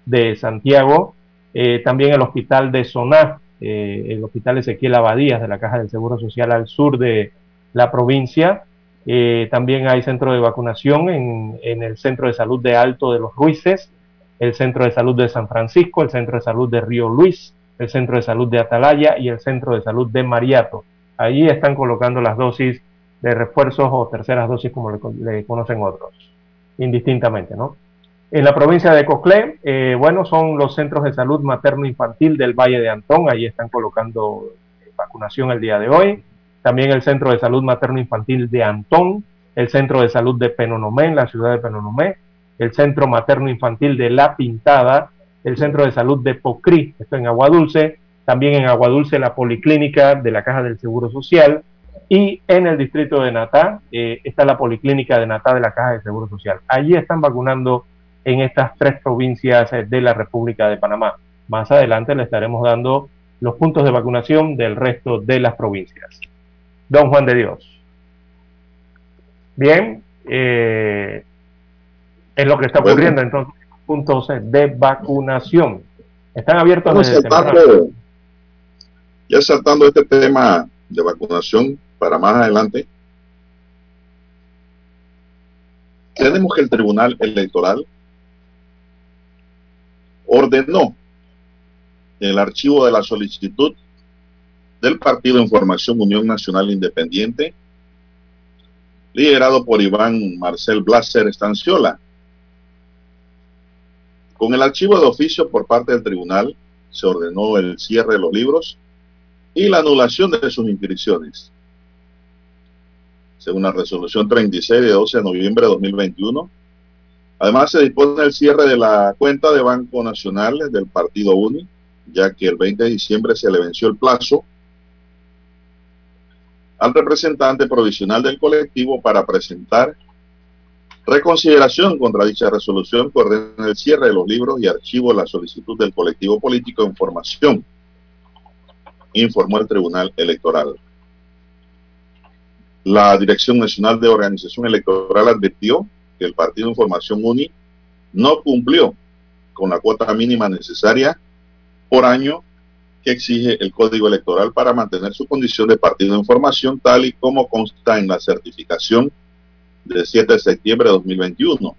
de Santiago, eh, también el Hospital de Soná, eh, el Hospital Ezequiel Abadías de la Caja del Seguro Social al sur de la provincia, eh, también hay centro de vacunación en, en el Centro de Salud de Alto de los Ruices, el Centro de Salud de San Francisco, el Centro de Salud de Río Luis, el Centro de Salud de Atalaya y el Centro de Salud de Mariato. Allí están colocando las dosis de refuerzos o terceras dosis, como le, conocen otros, indistintamente, ¿no? En la provincia de Coclé, eh, bueno, son los centros de salud materno-infantil del Valle de Antón, allí están colocando vacunación el día de hoy. También el centro de salud materno-infantil de Antón, el centro de salud de Penonomé, en la ciudad de Penonomé, el centro materno-infantil de La Pintada, el centro de salud de Pocrí, esto en Agua Dulce, también en Aguadulce la Policlínica de la Caja del Seguro Social y en el distrito de Natá eh, está la Policlínica de Natá de la Caja del Seguro Social. Allí están vacunando en estas tres provincias eh, de la República de Panamá. Más adelante le estaremos dando los puntos de vacunación del resto de las provincias. Don Juan de Dios. Bien, eh, es lo que está ocurriendo entonces, puntos de vacunación. Están abiertos desde ya saltando este tema de vacunación para más adelante, tenemos que el Tribunal Electoral ordenó el archivo de la solicitud del Partido Información Unión Nacional Independiente, liderado por Iván Marcel Blaser Estanciola. Con el archivo de oficio por parte del tribunal, se ordenó el cierre de los libros y la anulación de sus inscripciones. Según la resolución 36 de 12 de noviembre de 2021, además se dispone el cierre de la cuenta de Banco Nacional del Partido UNI, ya que el 20 de diciembre se le venció el plazo al representante provisional del colectivo para presentar reconsideración contra dicha resolución que ordena el cierre de los libros y archivo de la solicitud del colectivo político en formación informó el Tribunal Electoral. La Dirección Nacional de Organización Electoral advirtió que el Partido Información UNI no cumplió con la cuota mínima necesaria por año que exige el Código Electoral para mantener su condición de partido de información tal y como consta en la certificación del 7 de septiembre de 2021.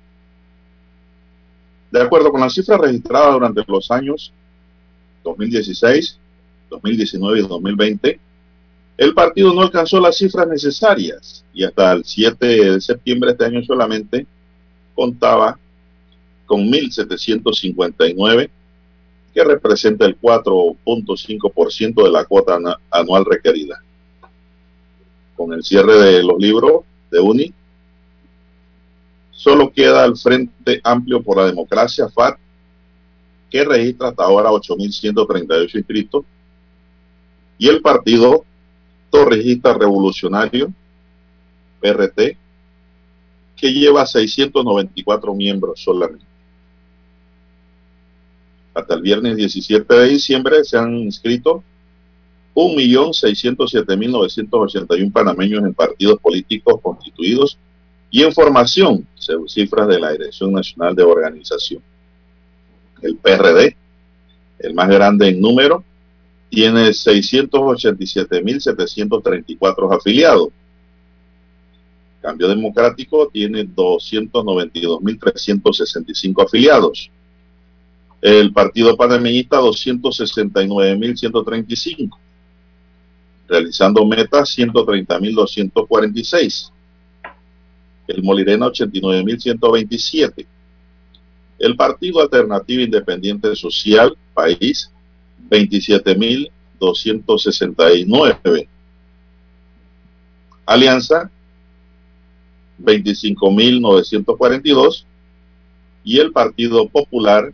De acuerdo con las cifras registradas durante los años 2016, 2019 y 2020, el partido no alcanzó las cifras necesarias y hasta el 7 de septiembre de este año solamente contaba con 1.759, que representa el 4.5% de la cuota anual requerida. Con el cierre de los libros de UNI, solo queda el Frente Amplio por la Democracia, FAT, que registra hasta ahora 8.138 inscritos, y el partido Torregista Revolucionario, PRT, que lleva 694 miembros solamente. Hasta el viernes 17 de diciembre se han inscrito 1.607.981 panameños en partidos políticos constituidos y en formación, según cifras de la Dirección Nacional de Organización. El PRD, el más grande en número, tiene 687.734 afiliados. Cambio Democrático tiene 292.365 afiliados. El Partido Panameñista 269.135, realizando metas 130.246. El Molirena 89.127. El Partido Alternativo Independiente Social País 27.269. Alianza 25.942 y el Partido Popular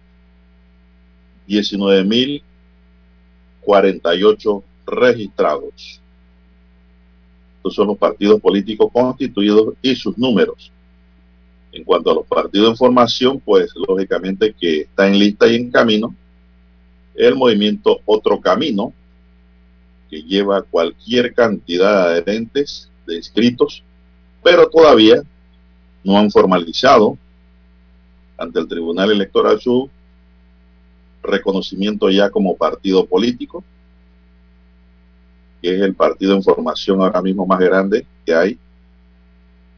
19.048 registrados. Estos son los partidos políticos constituidos y sus números. En cuanto a los partidos en formación, pues lógicamente que está en lista y en camino el movimiento Otro Camino, que lleva cualquier cantidad de adherentes, de inscritos, pero todavía no han formalizado ante el Tribunal Electoral su reconocimiento ya como partido político, que es el partido en formación ahora mismo más grande que hay,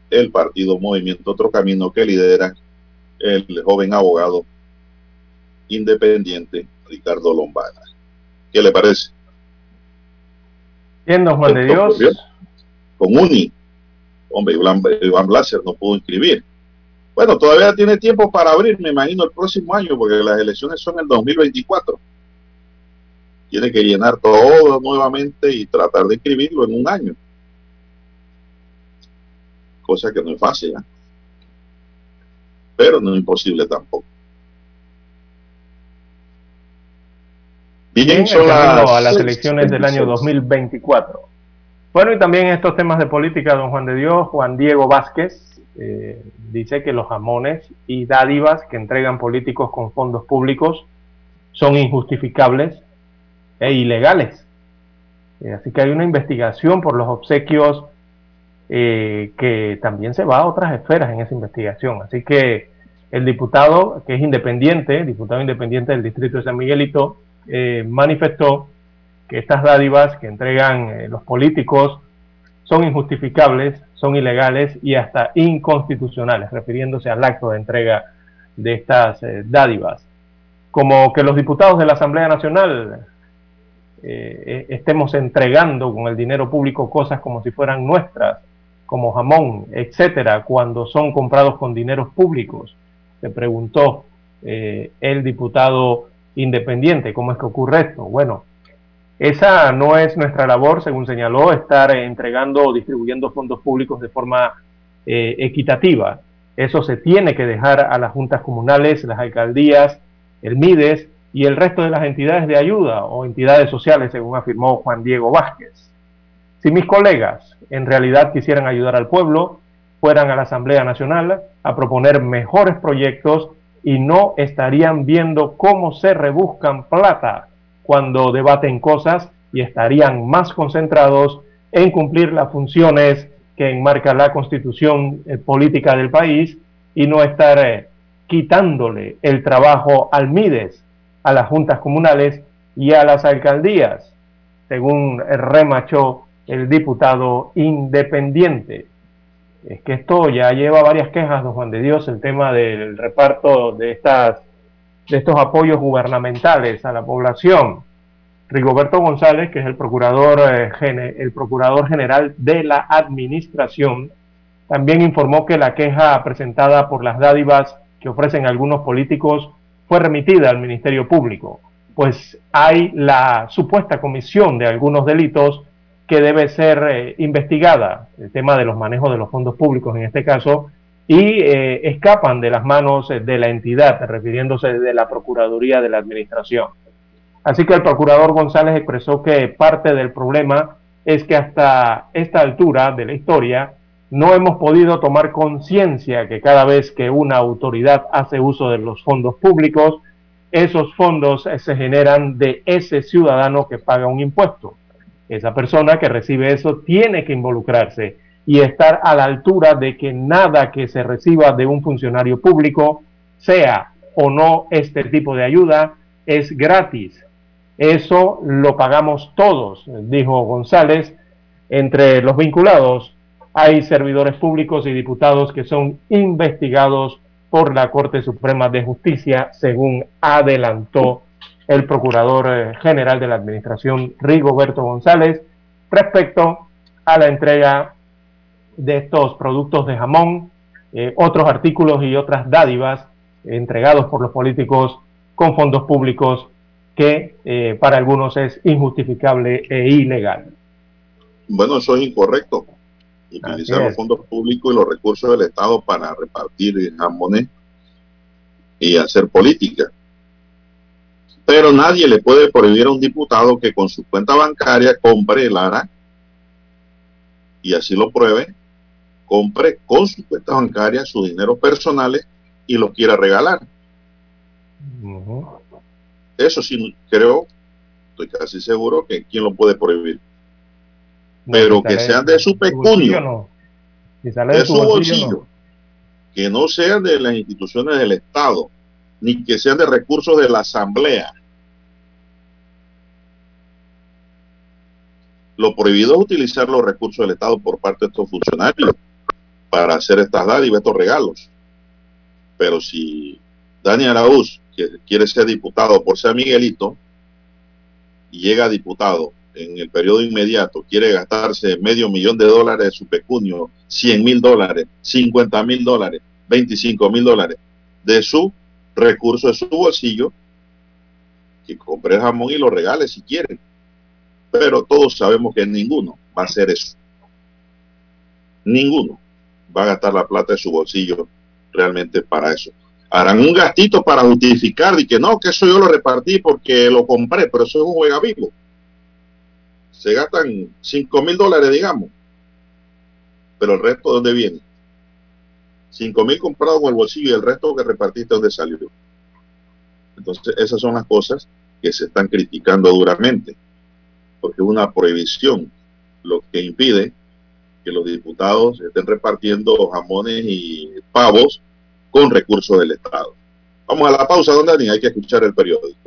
el partido Movimiento Otro Camino que lidera el joven abogado independiente Ricardo Lombana. ¿Qué le parece? Bien, don Juan de Dios. Con UNI. Hombre, Iván Blaser no pudo inscribir. Bueno, todavía tiene tiempo para abrir, me imagino, el próximo año, porque las elecciones son el 2024. Tiene que llenar todo nuevamente y tratar de inscribirlo en un año. Cosa que no es fácil, ¿eh? pero no es imposible tampoco. Bien, son a las elecciones del año 2024. Bueno, y también estos temas de política, don Juan de Dios, Juan Diego Vázquez eh, dice que los jamones y dádivas que entregan políticos con fondos públicos son injustificables e ilegales. Eh, así que hay una investigación por los obsequios eh, que también se va a otras esferas en esa investigación. Así que el diputado, que es independiente, diputado independiente del distrito de San Miguelito, eh, manifestó que estas dádivas que entregan los políticos son injustificables, son ilegales y hasta inconstitucionales, refiriéndose al acto de entrega de estas dádivas. Como que los diputados de la Asamblea Nacional estemos entregando con el dinero público cosas como si fueran nuestras, como jamón, etcétera, cuando son comprados con dineros públicos, se preguntó el diputado independiente. ¿Cómo es que ocurre esto? Bueno, esa no es nuestra labor, según señaló, estar entregando o distribuyendo fondos públicos de forma eh, equitativa. Eso se tiene que dejar a las juntas comunales, las alcaldías, el MIDES y el resto de las entidades de ayuda o entidades sociales, según afirmó Juan Diego Vázquez. Si mis colegas en realidad quisieran ayudar al pueblo, fueran a la Asamblea Nacional a proponer mejores proyectos y no estarían viendo cómo se rebuscan plata cuando debaten cosas y estarían más concentrados en cumplir las funciones que enmarca la constitución eh, política del país y no estar eh, quitándole el trabajo al MIDES, a las juntas comunales y a las alcaldías, según remachó el diputado independiente es que esto ya lleva varias quejas, don Juan de Dios, el tema del reparto de, estas, de estos apoyos gubernamentales a la población. Rigoberto González, que es el procurador, eh, el procurador general de la administración, también informó que la queja presentada por las dádivas que ofrecen algunos políticos fue remitida al Ministerio Público, pues hay la supuesta comisión de algunos delitos que debe ser eh, investigada, el tema de los manejos de los fondos públicos en este caso, y eh, escapan de las manos eh, de la entidad, refiriéndose de la Procuraduría de la Administración. Así que el procurador González expresó que parte del problema es que hasta esta altura de la historia no hemos podido tomar conciencia que cada vez que una autoridad hace uso de los fondos públicos, esos fondos se generan de ese ciudadano que paga un impuesto. Esa persona que recibe eso tiene que involucrarse y estar a la altura de que nada que se reciba de un funcionario público, sea o no este tipo de ayuda, es gratis. Eso lo pagamos todos, dijo González. Entre los vinculados hay servidores públicos y diputados que son investigados por la Corte Suprema de Justicia, según adelantó el Procurador eh, General de la Administración, Rigoberto González, respecto a la entrega de estos productos de jamón, eh, otros artículos y otras dádivas entregados por los políticos con fondos públicos que eh, para algunos es injustificable e ilegal. Bueno, eso es incorrecto. Utilizar los fondos públicos y los recursos del Estado para repartir jamones y hacer política. Pero nadie le puede prohibir a un diputado que con su cuenta bancaria compre el ARA y así lo pruebe, compre con su cuenta bancaria sus dineros personales y los quiera regalar. Eso sí, creo, estoy casi seguro que quién lo puede prohibir. Pero que sean de su pecunio, de, su bolsillo, que no sean de las instituciones del Estado, ni que sean de recursos de la Asamblea. Lo prohibido es utilizar los recursos del Estado por parte de estos funcionarios para hacer estas dádivas, estos regalos. Pero si Dani Araúz que quiere ser diputado por ser Miguelito y llega a diputado en el periodo inmediato, quiere gastarse medio millón de dólares de su pecunio, 100 mil dólares, 50 mil dólares, 25 mil dólares de su recurso de su bolsillo, que compre el jamón y lo regale si quiere. Pero todos sabemos que ninguno va a hacer eso. Ninguno va a gastar la plata de su bolsillo realmente para eso harán un gastito para justificar y que no, que eso yo lo repartí porque lo compré, pero eso es un juega vivo. Se gastan 5 mil dólares, digamos. Pero el resto, ¿de dónde viene? 5 mil comprados con el bolsillo y el resto que repartiste, ¿dónde salió? Entonces, esas son las cosas que se están criticando duramente, porque es una prohibición lo que impide que los diputados estén repartiendo jamones y pavos con recursos del Estado. Vamos a la pausa, don Dani, hay que escuchar el periódico.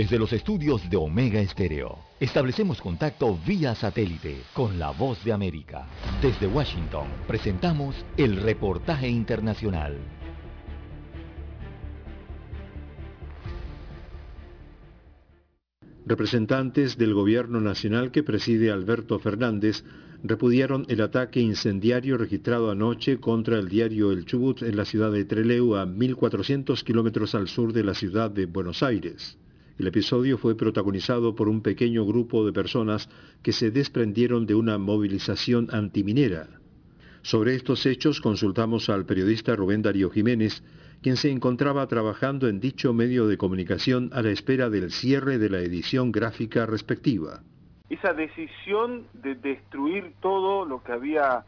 Desde los estudios de Omega Estéreo, establecemos contacto vía satélite con la voz de América. Desde Washington, presentamos el reportaje internacional. Representantes del gobierno nacional que preside Alberto Fernández repudiaron el ataque incendiario registrado anoche contra el diario El Chubut en la ciudad de Trelew a 1.400 kilómetros al sur de la ciudad de Buenos Aires. El episodio fue protagonizado por un pequeño grupo de personas que se desprendieron de una movilización antiminera. Sobre estos hechos consultamos al periodista Rubén Darío Jiménez, quien se encontraba trabajando en dicho medio de comunicación a la espera del cierre de la edición gráfica respectiva. Esa decisión de destruir todo lo que había,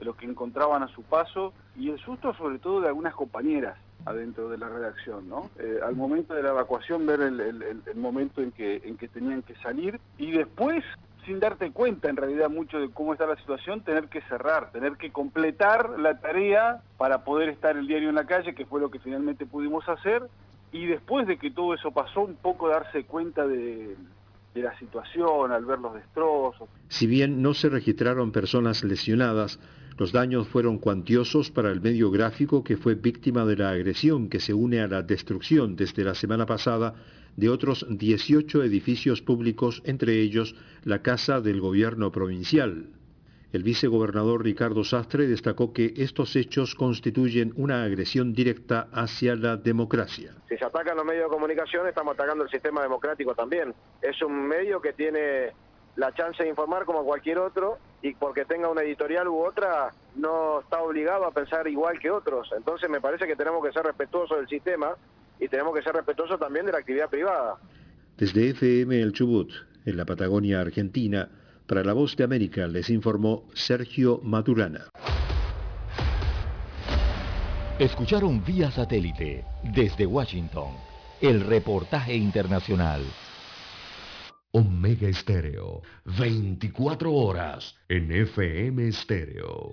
lo que encontraban a su paso y el susto sobre todo de algunas compañeras adentro de la redacción, ¿no? Eh, al momento de la evacuación ver el, momento en que, en que tenían que salir y después sin darte cuenta en realidad mucho de cómo está la situación, tener que cerrar, tener que completar la tarea para poder estar el diario en la calle, que fue lo que finalmente pudimos hacer, y después de que todo eso pasó, un poco darse cuenta de la situación, al ver los destrozos. Si bien no se registraron personas lesionadas, los daños fueron cuantiosos para el medio gráfico que fue víctima de la agresión que se une a la destrucción desde la semana pasada de otros 18 edificios públicos, entre ellos la Casa del Gobierno Provincial. El vicegobernador Ricardo Sastre destacó que estos hechos constituyen una agresión directa hacia la democracia. Si se atacan los medios de comunicación, estamos atacando el sistema democrático también. Es un medio que tiene la chance de informar como cualquier otro y porque tenga una editorial u otra no está obligado a pensar igual que otros. Entonces me parece que tenemos que ser respetuosos del sistema y tenemos que ser respetuosos también de la actividad privada. Desde FM El Chubut, en la Patagonia Argentina, Para la voz de América les informó Sergio Maturana. Escucharon vía satélite desde Washington el reportaje internacional. Omega Estéreo, 24 horas en FM Estéreo.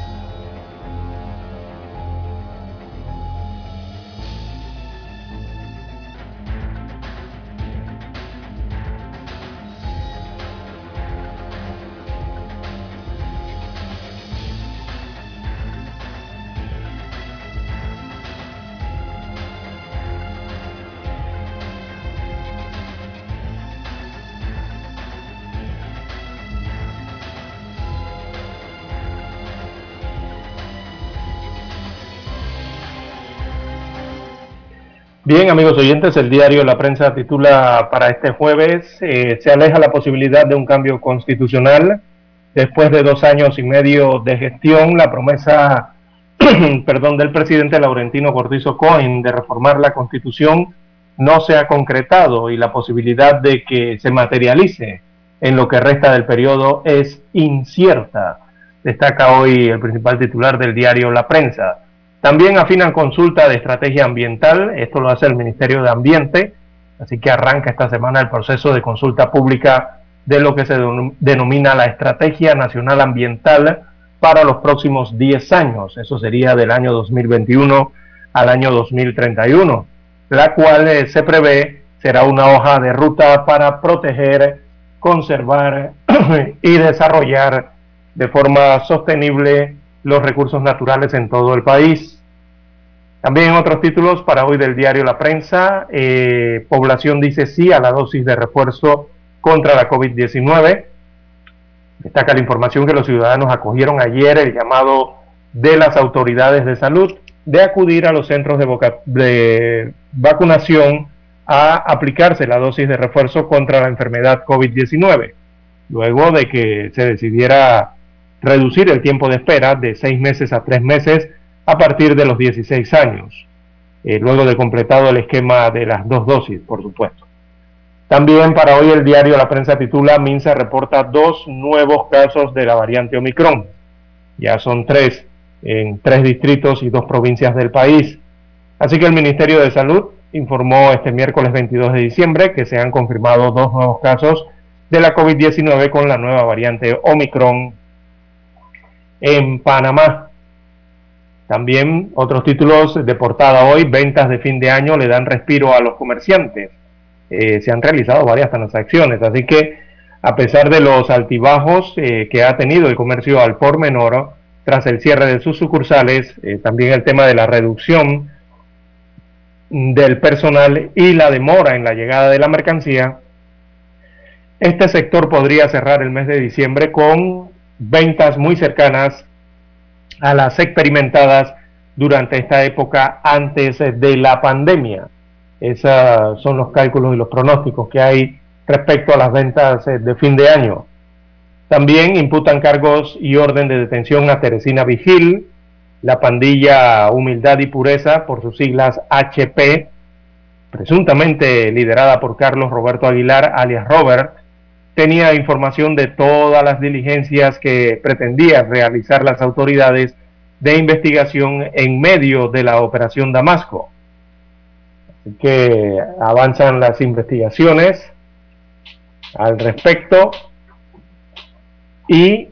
Bien, amigos oyentes, el diario La Prensa titula para este jueves, eh, se aleja la posibilidad de un cambio constitucional. Después de dos años y medio de gestión, la promesa perdón, del presidente Laurentino Cortizo Cohen de reformar la constitución no se ha concretado y la posibilidad de que se materialice en lo que resta del periodo es incierta, destaca hoy el principal titular del diario La Prensa. También afinan consulta de estrategia ambiental, esto lo hace el Ministerio de Ambiente, así que arranca esta semana el proceso de consulta pública de lo que se denomina la Estrategia Nacional Ambiental para los próximos 10 años, eso sería del año 2021 al año 2031, la cual eh, se prevé será una hoja de ruta para proteger, conservar y desarrollar de forma sostenible los recursos naturales en todo el país. También otros títulos para hoy del diario La Prensa, eh, población dice sí a la dosis de refuerzo contra la COVID-19. Destaca la información que los ciudadanos acogieron ayer el llamado de las autoridades de salud de acudir a los centros de, de vacunación a aplicarse la dosis de refuerzo contra la enfermedad COVID-19, luego de que se decidiera reducir el tiempo de espera de seis meses a tres meses a partir de los 16 años, eh, luego de completado el esquema de las dos dosis, por supuesto. También para hoy el diario La Prensa titula Minsa reporta dos nuevos casos de la variante Omicron. Ya son tres en tres distritos y dos provincias del país. Así que el Ministerio de Salud informó este miércoles 22 de diciembre que se han confirmado dos nuevos casos de la COVID-19 con la nueva variante Omicron en Panamá. También otros títulos de portada hoy, ventas de fin de año le dan respiro a los comerciantes. Eh, se han realizado varias transacciones, así que a pesar de los altibajos eh, que ha tenido el comercio al por menor tras el cierre de sus sucursales, eh, también el tema de la reducción del personal y la demora en la llegada de la mercancía, este sector podría cerrar el mes de diciembre con ventas muy cercanas a las experimentadas durante esta época antes de la pandemia. Esos son los cálculos y los pronósticos que hay respecto a las ventas eh, de fin de año. También imputan cargos y orden de detención a Teresina Vigil, la pandilla Humildad y Pureza, por sus siglas HP, presuntamente liderada por Carlos Roberto Aguilar, alias Robert, tenía información de todas las diligencias que pretendían realizar las autoridades de investigación en medio de la operación Damasco. Así que avanzan las investigaciones al respecto y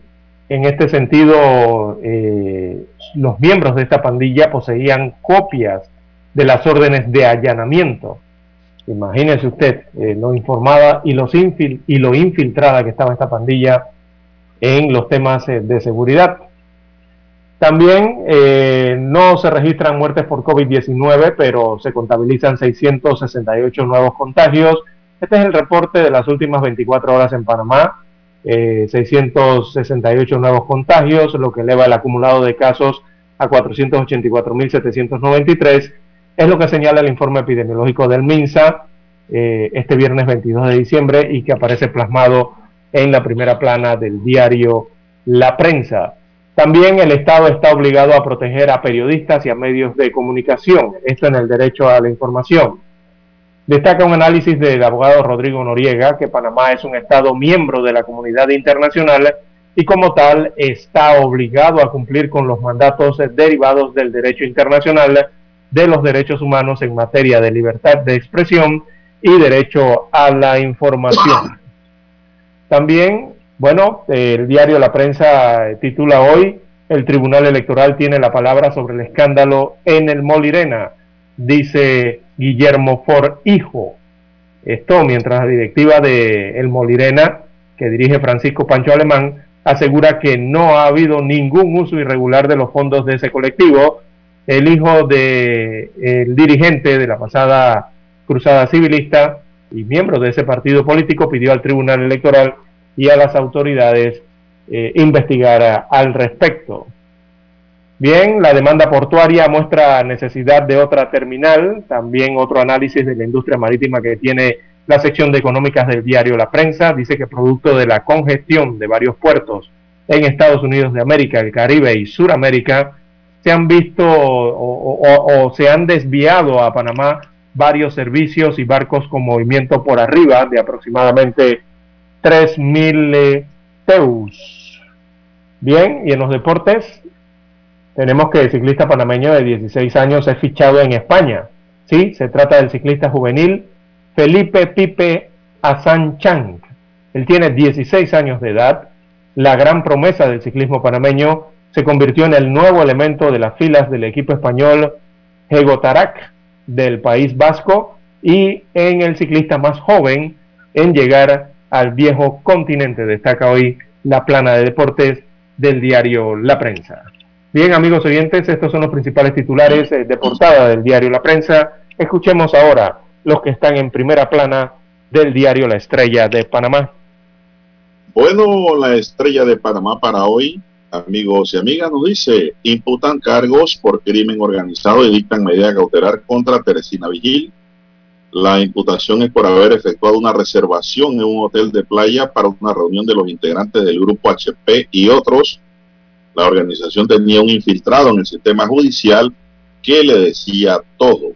en este sentido eh, los miembros de esta pandilla poseían copias de las órdenes de allanamiento Imagínese usted eh, lo informada y, lo infiltrada que estaba esta pandilla en los temas eh, de seguridad. También eh, no se registran muertes por COVID-19, pero se contabilizan 668 nuevos contagios. Este es el reporte de las últimas 24 horas en Panamá. 668 eh, nuevos contagios, lo que eleva el acumulado de casos a 484.793. Es lo que señala el informe epidemiológico del MINSA eh, este viernes 22 de diciembre y que aparece plasmado en la primera plana del diario La Prensa. También el Estado está obligado a proteger a periodistas y a medios de comunicación, esto en el derecho a la información. Destaca un análisis del abogado Rodrigo Noriega que Panamá es un Estado miembro de la comunidad internacional y como tal está obligado a cumplir con los mandatos derivados del derecho internacional de los derechos humanos en materia de libertad de expresión y derecho a la información. También, bueno, el diario La Prensa titula hoy, el Tribunal Electoral tiene la palabra sobre el escándalo en el Molirena, dice Guillermo For Hijo. Esto mientras la directiva de El Molirena, que dirige Francisco Pancho Alemán, asegura que no ha habido ningún uso irregular de los fondos de ese colectivo. El hijo del el dirigente de la pasada cruzada civilista y miembro de ese partido político pidió al Tribunal Electoral y a las autoridades eh, investigar al respecto. Bien, la demanda portuaria muestra necesidad de otra terminal, también otro análisis de la industria marítima que tiene la sección de económicas del diario La Prensa, dice que producto de la congestión de varios puertos en Estados Unidos de América, el Caribe y Suramérica, se han visto o, se han desviado a Panamá varios servicios y barcos con movimiento por arriba de aproximadamente 3.000 teus. Bien, y en los deportes, tenemos que el ciclista panameño de 16 años es fichado en España. Sí, se trata del ciclista juvenil Felipe Pipe Chang. Él tiene 16 años de edad. La gran promesa del ciclismo panameño se convirtió en el nuevo elemento de las filas del equipo español Hegotarak del País Vasco y en el ciclista más joven en llegar al viejo continente. Destaca hoy la plana de deportes del diario La Prensa. Bien, amigos oyentes, estos son los principales titulares eh, de portada del diario La Prensa. Escuchemos ahora los que están en primera plana del diario La Estrella de Panamá. Bueno, la Estrella de Panamá para hoy, amigos y amigas, nos dice, imputan cargos por crimen organizado y dictan medida cautelar contra Teresina Vigil. La imputación es por haber efectuado una reservación en un hotel de playa para una reunión de los integrantes del grupo HP y otros la organización tenía un infiltrado en el sistema judicial que le decía todo.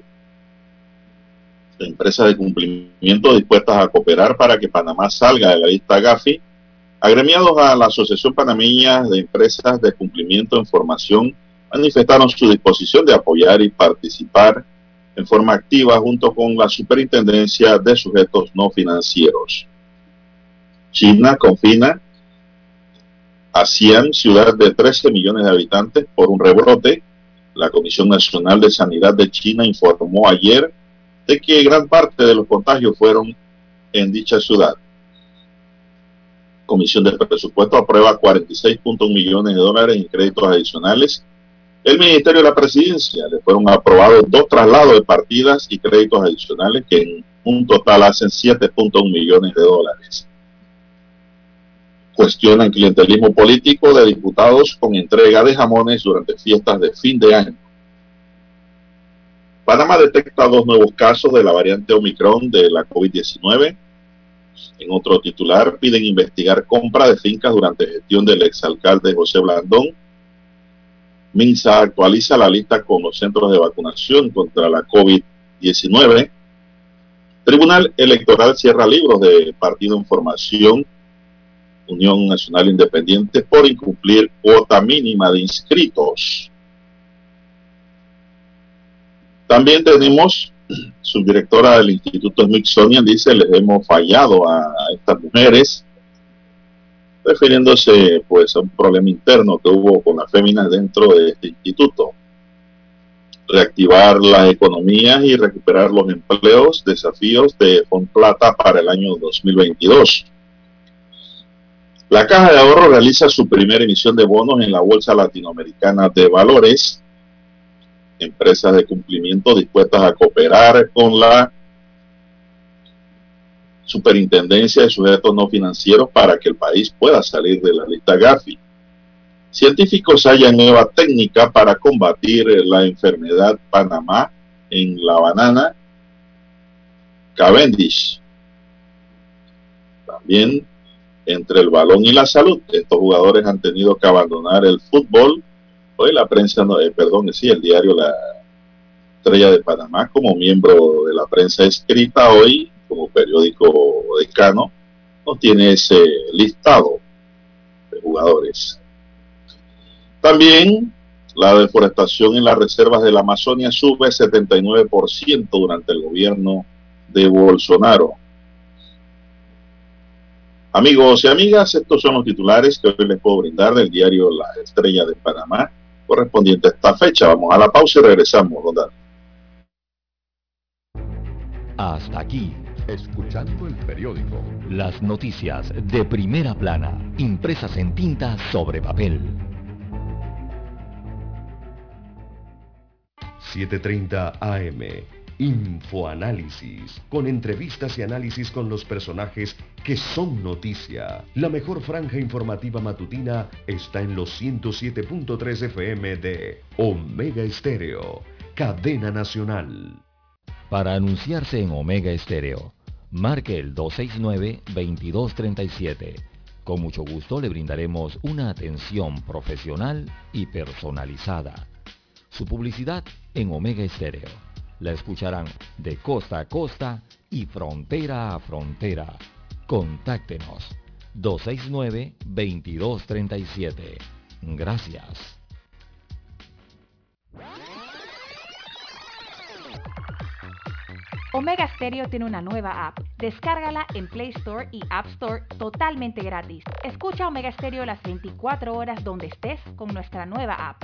Empresas de cumplimiento dispuestas a cooperar para que Panamá salga de la lista GAFI, agremiados a la Asociación Panameña de Empresas de Cumplimiento en Formación, manifestaron su disposición de apoyar y participar en forma activa junto con la Superintendencia de Sujetos No Financieros. China confina a ciudad de 13 millones de habitantes, por un rebrote. La Comisión Nacional de Sanidad de China informó ayer de que gran parte de los contagios fueron en dicha ciudad. Comisión de Presupuesto aprueba 46.1 millones de dólares en créditos adicionales. El Ministerio de la Presidencia le fueron aprobados dos traslados de partidas y créditos adicionales que en un total hacen 7.1 millones de dólares cuestionan clientelismo político de diputados con entrega de jamones durante fiestas de fin de año. Panamá detecta dos nuevos casos de la variante Omicron de la COVID-19. En otro titular, piden investigar compra de fincas durante gestión del exalcalde José Blandón. MINSA actualiza la lista con los centros de vacunación contra la COVID-19. Tribunal Electoral cierra libros de partido en formación Unión Nacional Independiente por incumplir cuota mínima de inscritos. También tenemos subdirectora del Instituto Smithsonian, dice, les hemos fallado a estas mujeres, refiriéndose pues a un problema interno que hubo con las féminas dentro de este instituto. Reactivar las economías y recuperar los empleos, desafíos de Fonplata para el año 2022. La Caja de Ahorro realiza su primera emisión de bonos en la Bolsa Latinoamericana de Valores. Empresas de cumplimiento dispuestas a cooperar con la superintendencia de sujetos no financieros para que el país pueda salir de la lista Gafi. Científicos hallan nueva técnica para combatir la enfermedad Panamá en la banana Cavendish. También entre el balón y la salud, estos jugadores han tenido que abandonar el fútbol. Hoy la prensa, no, eh, perdón, sí, el diario La Estrella de Panamá, como miembro de la prensa escrita hoy, como periódico decano, no tiene ese listado de jugadores. También la deforestación en las reservas de la Amazonia sube 79% durante el gobierno de Bolsonaro. Amigos y amigas, estos son los titulares que hoy les puedo brindar del diario La Estrella de Panamá, correspondiente a esta fecha. Vamos a la pausa y regresamos, don Hasta aquí, escuchando el periódico. Las noticias de primera plana, impresas en tinta sobre papel. 7.30 AM. Infoanálisis, con entrevistas y análisis con los personajes que son noticia. La mejor franja informativa matutina está en los 107.3 FM de Omega Estéreo, cadena nacional. Para anunciarse en Omega Estéreo, marque el 269-2237. Con mucho gusto le brindaremos una atención profesional y personalizada. Su publicidad en Omega Estéreo. La escucharán de costa a costa y frontera a frontera. Contáctenos 269-2237. Gracias. Omega Stereo tiene una nueva app. Descárgala en Play Store y App Store totalmente gratis. Escucha Omega Stereo las 24 horas donde estés con nuestra nueva app.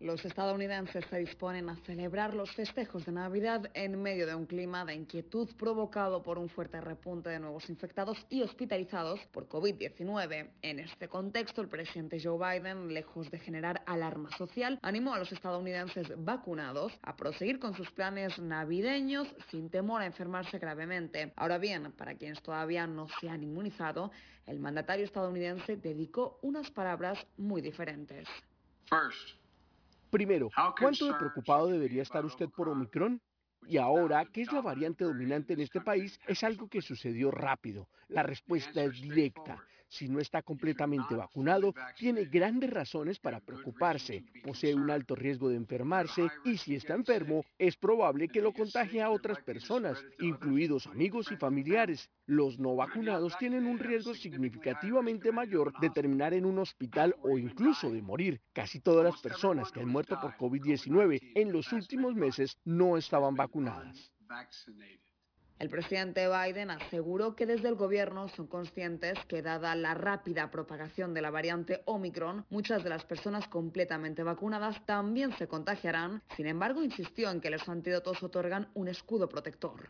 Los estadounidenses se disponen a celebrar los festejos de Navidad en medio de un clima de inquietud provocado por un fuerte repunte de nuevos infectados y hospitalizados por COVID-19. En este contexto, el presidente Joe Biden, lejos de generar alarma social, animó a los estadounidenses vacunados a proseguir con sus planes navideños sin temor a enfermarse gravemente. Ahora bien, para quienes todavía no se han inmunizado, el mandatario estadounidense dedicó unas palabras muy diferentes. Primero, ¿cuánto de preocupado debería estar usted por Omicron? Y ahora, ¿qué es la variante dominante en este país? Es algo que sucedió rápido. La respuesta es directa si no está completamente vacunado, tiene grandes razones para preocuparse, posee un alto riesgo de enfermarse y si está enfermo, es probable que lo contagie a otras personas, incluidos amigos y familiares. Los no vacunados tienen un riesgo significativamente mayor de terminar en un hospital o incluso de morir. Casi todas las personas que han muerto por COVID-19 en los últimos meses no estaban vacunadas. El presidente Biden aseguró que desde el gobierno son conscientes que dada la rápida propagación de la variante Omicron, muchas de las personas completamente vacunadas también se contagiarán. Sin embargo, insistió en que los antídotos otorgan un escudo protector.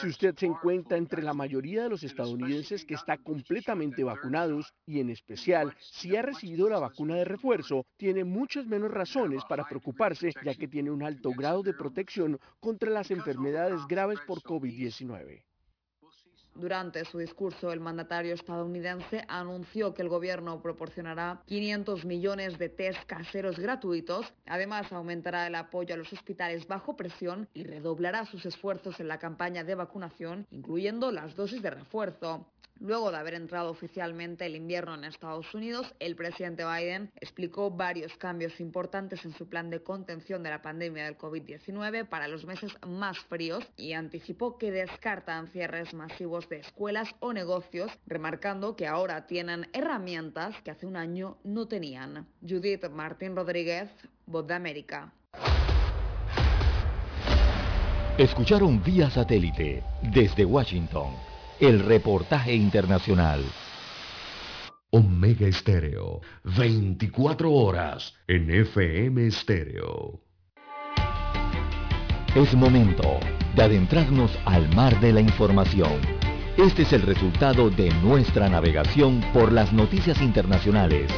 Si usted se encuentra entre la mayoría de los estadounidenses que está completamente vacunados y en especial si ha recibido la vacuna de refuerzo, tiene muchas menos razones para preocuparse ya que tiene un alto grado de protección contra las enfermedades graves por COVID-19. Durante su discurso, el mandatario estadounidense anunció que el gobierno proporcionará 500 millones de test caseros gratuitos. Además, aumentará el apoyo a los hospitales bajo presión y redoblará sus esfuerzos en la campaña de vacunación, incluyendo las dosis de refuerzo. Luego de haber entrado oficialmente el invierno en Estados Unidos, el presidente Biden explicó varios cambios importantes en su plan de contención de la pandemia del COVID-19 para los meses más fríos y anticipó que descartan cierres masivos de escuelas o negocios, remarcando que ahora tienen herramientas que hace un año no tenían. Judith Martín Rodríguez, Voz de América. Escucharon vía satélite desde Washington el reportaje internacional. Omega Estéreo, 24 horas en FM Estéreo. Es momento de adentrarnos al mar de la información. Este es el resultado de nuestra navegación por las noticias internacionales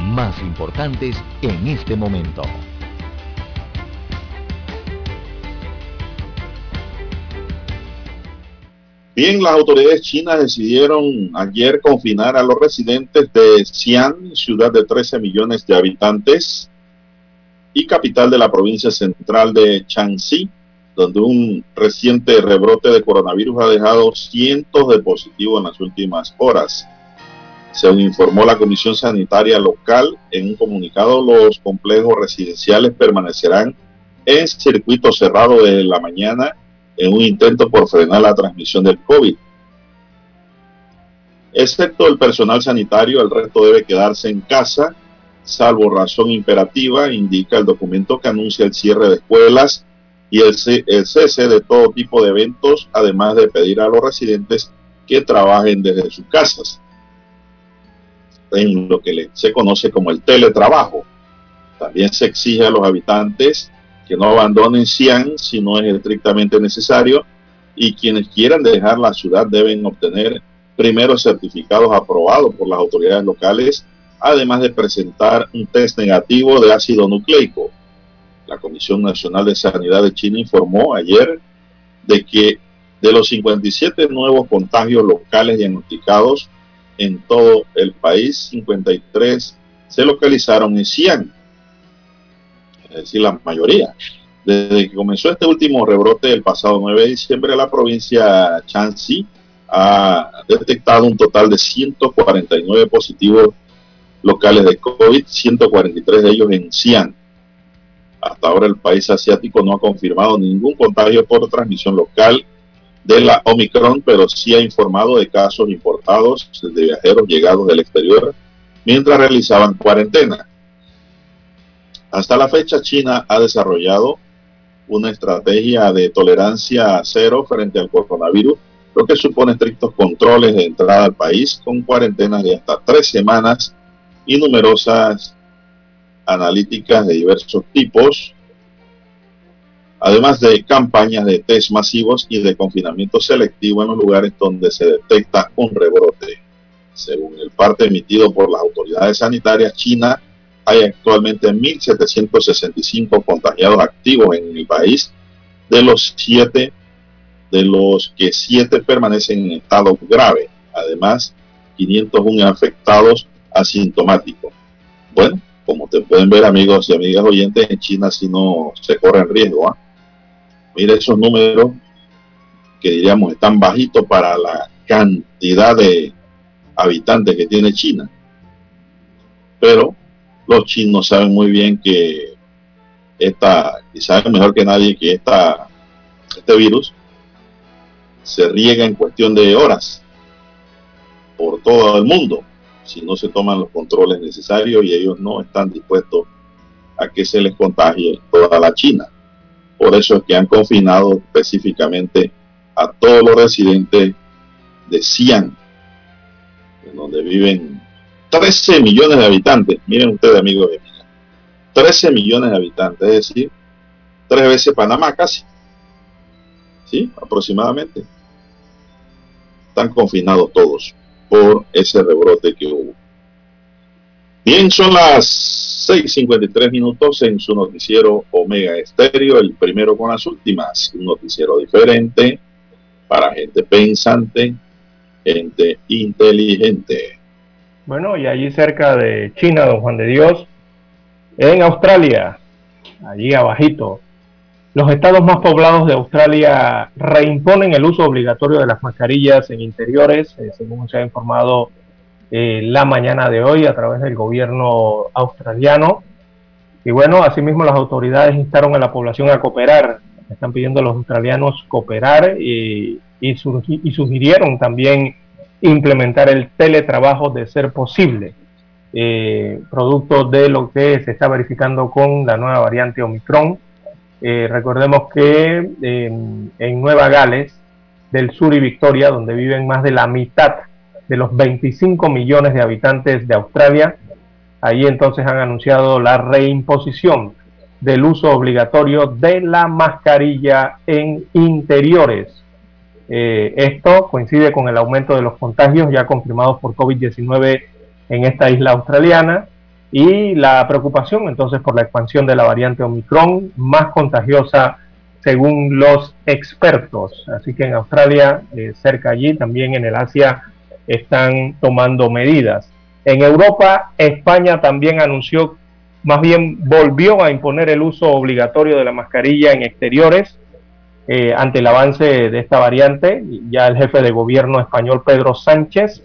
más importantes en este momento. Bien, las autoridades chinas decidieron ayer confinar a los residentes de Xi'an, ciudad de 13 millones de habitantes y capital de la provincia central de Shanxi, donde un reciente rebrote de coronavirus ha dejado cientos de positivos en las últimas horas. Según informó la Comisión Sanitaria Local, en un comunicado los complejos residenciales permanecerán en circuito cerrado desde la mañana en un intento por frenar la transmisión del COVID. Excepto el personal sanitario, el resto debe quedarse en casa, salvo razón imperativa, indica el documento que anuncia el cierre de escuelas y el, cese de todo tipo de eventos, además de pedir a los residentes que trabajen desde sus casas, en lo que se conoce como el teletrabajo. También se exige a los habitantes que no abandonen Xi'an si no es estrictamente necesario y quienes quieran dejar la ciudad deben obtener primero certificados aprobados por las autoridades locales, además de presentar un test negativo de ácido nucleico. La Comisión Nacional de Sanidad de China informó ayer de que de los 57 nuevos contagios locales diagnosticados en todo el país, 53 se localizaron en Xi'an es decir, la mayoría. Desde que comenzó este último rebrote el pasado 9 de diciembre, la provincia Chanxi ha detectado un total de 149 positivos locales de COVID, 143 de ellos en Xi'an. Hasta ahora el país asiático no ha confirmado ningún contagio por transmisión local de la Omicron, pero sí ha informado de casos importados de viajeros llegados del exterior mientras realizaban cuarentena. Hasta la fecha, China ha desarrollado una estrategia de tolerancia cero frente al coronavirus, lo que supone estrictos controles de entrada al país con cuarentenas de hasta tres semanas y numerosas analíticas de diversos tipos, además de campañas de test masivos y de confinamiento selectivo en los lugares donde se detecta un rebrote. Según el parte emitido por las autoridades sanitarias, China hay actualmente 1.765 contagiados activos en el país, de los siete, de los que siete permanecen en estado grave. Además, 501 afectados asintomáticos. Bueno, como te pueden ver amigos y amigas oyentes, en China si no se corre riesgo. ¿ah? Mira esos números que diríamos están bajitos para la cantidad de habitantes que tiene China. Pero los chinos saben muy bien que esta, y saben mejor que nadie que esta, este virus se riega en cuestión de horas por todo el mundo si no se toman los controles necesarios y ellos no están dispuestos a que se les contagie toda la China. Por eso es que han confinado específicamente a todos los residentes de Xi'an, donde viven 13 millones de habitantes. Miren ustedes, amigos de 13 millones de habitantes, es decir, tres veces Panamá casi. ¿Sí? Aproximadamente. Están confinados todos por ese rebrote que hubo. Bien, son las 6.53 minutos en su noticiero Omega Estéreo, el primero con las últimas, un noticiero diferente para gente pensante, gente inteligente. Bueno, y allí cerca de China, don Juan de Dios, en Australia, allí abajito, los estados más poblados de Australia reimponen el uso obligatorio de las mascarillas en interiores, eh, según se ha informado eh, la mañana de hoy a través del gobierno australiano. Y bueno, asimismo las autoridades instaron a la población a cooperar. Están pidiendo a los australianos cooperar y, y sugirieron también implementar el teletrabajo de ser posible, eh, producto de lo que se está verificando con la nueva variante Omicron. Eh, recordemos que en Nueva Gales del Sur y Victoria, donde viven más de la mitad de los 25 millones de habitantes de Australia. Allí entonces han anunciado la reimposición del uso obligatorio de la mascarilla en interiores. Eh, esto coincide con el aumento de los contagios ya confirmados por COVID-19 en esta isla australiana y la preocupación entonces por la expansión de la variante Omicron más contagiosa según los expertos. Así que en Australia, eh, cerca allí, también en el Asia, están tomando medidas. En Europa, España también anunció, más bien volvió a imponer el uso obligatorio de la mascarilla en exteriores eh, ante el avance de esta variante. Ya el jefe de gobierno español, Pedro Sánchez,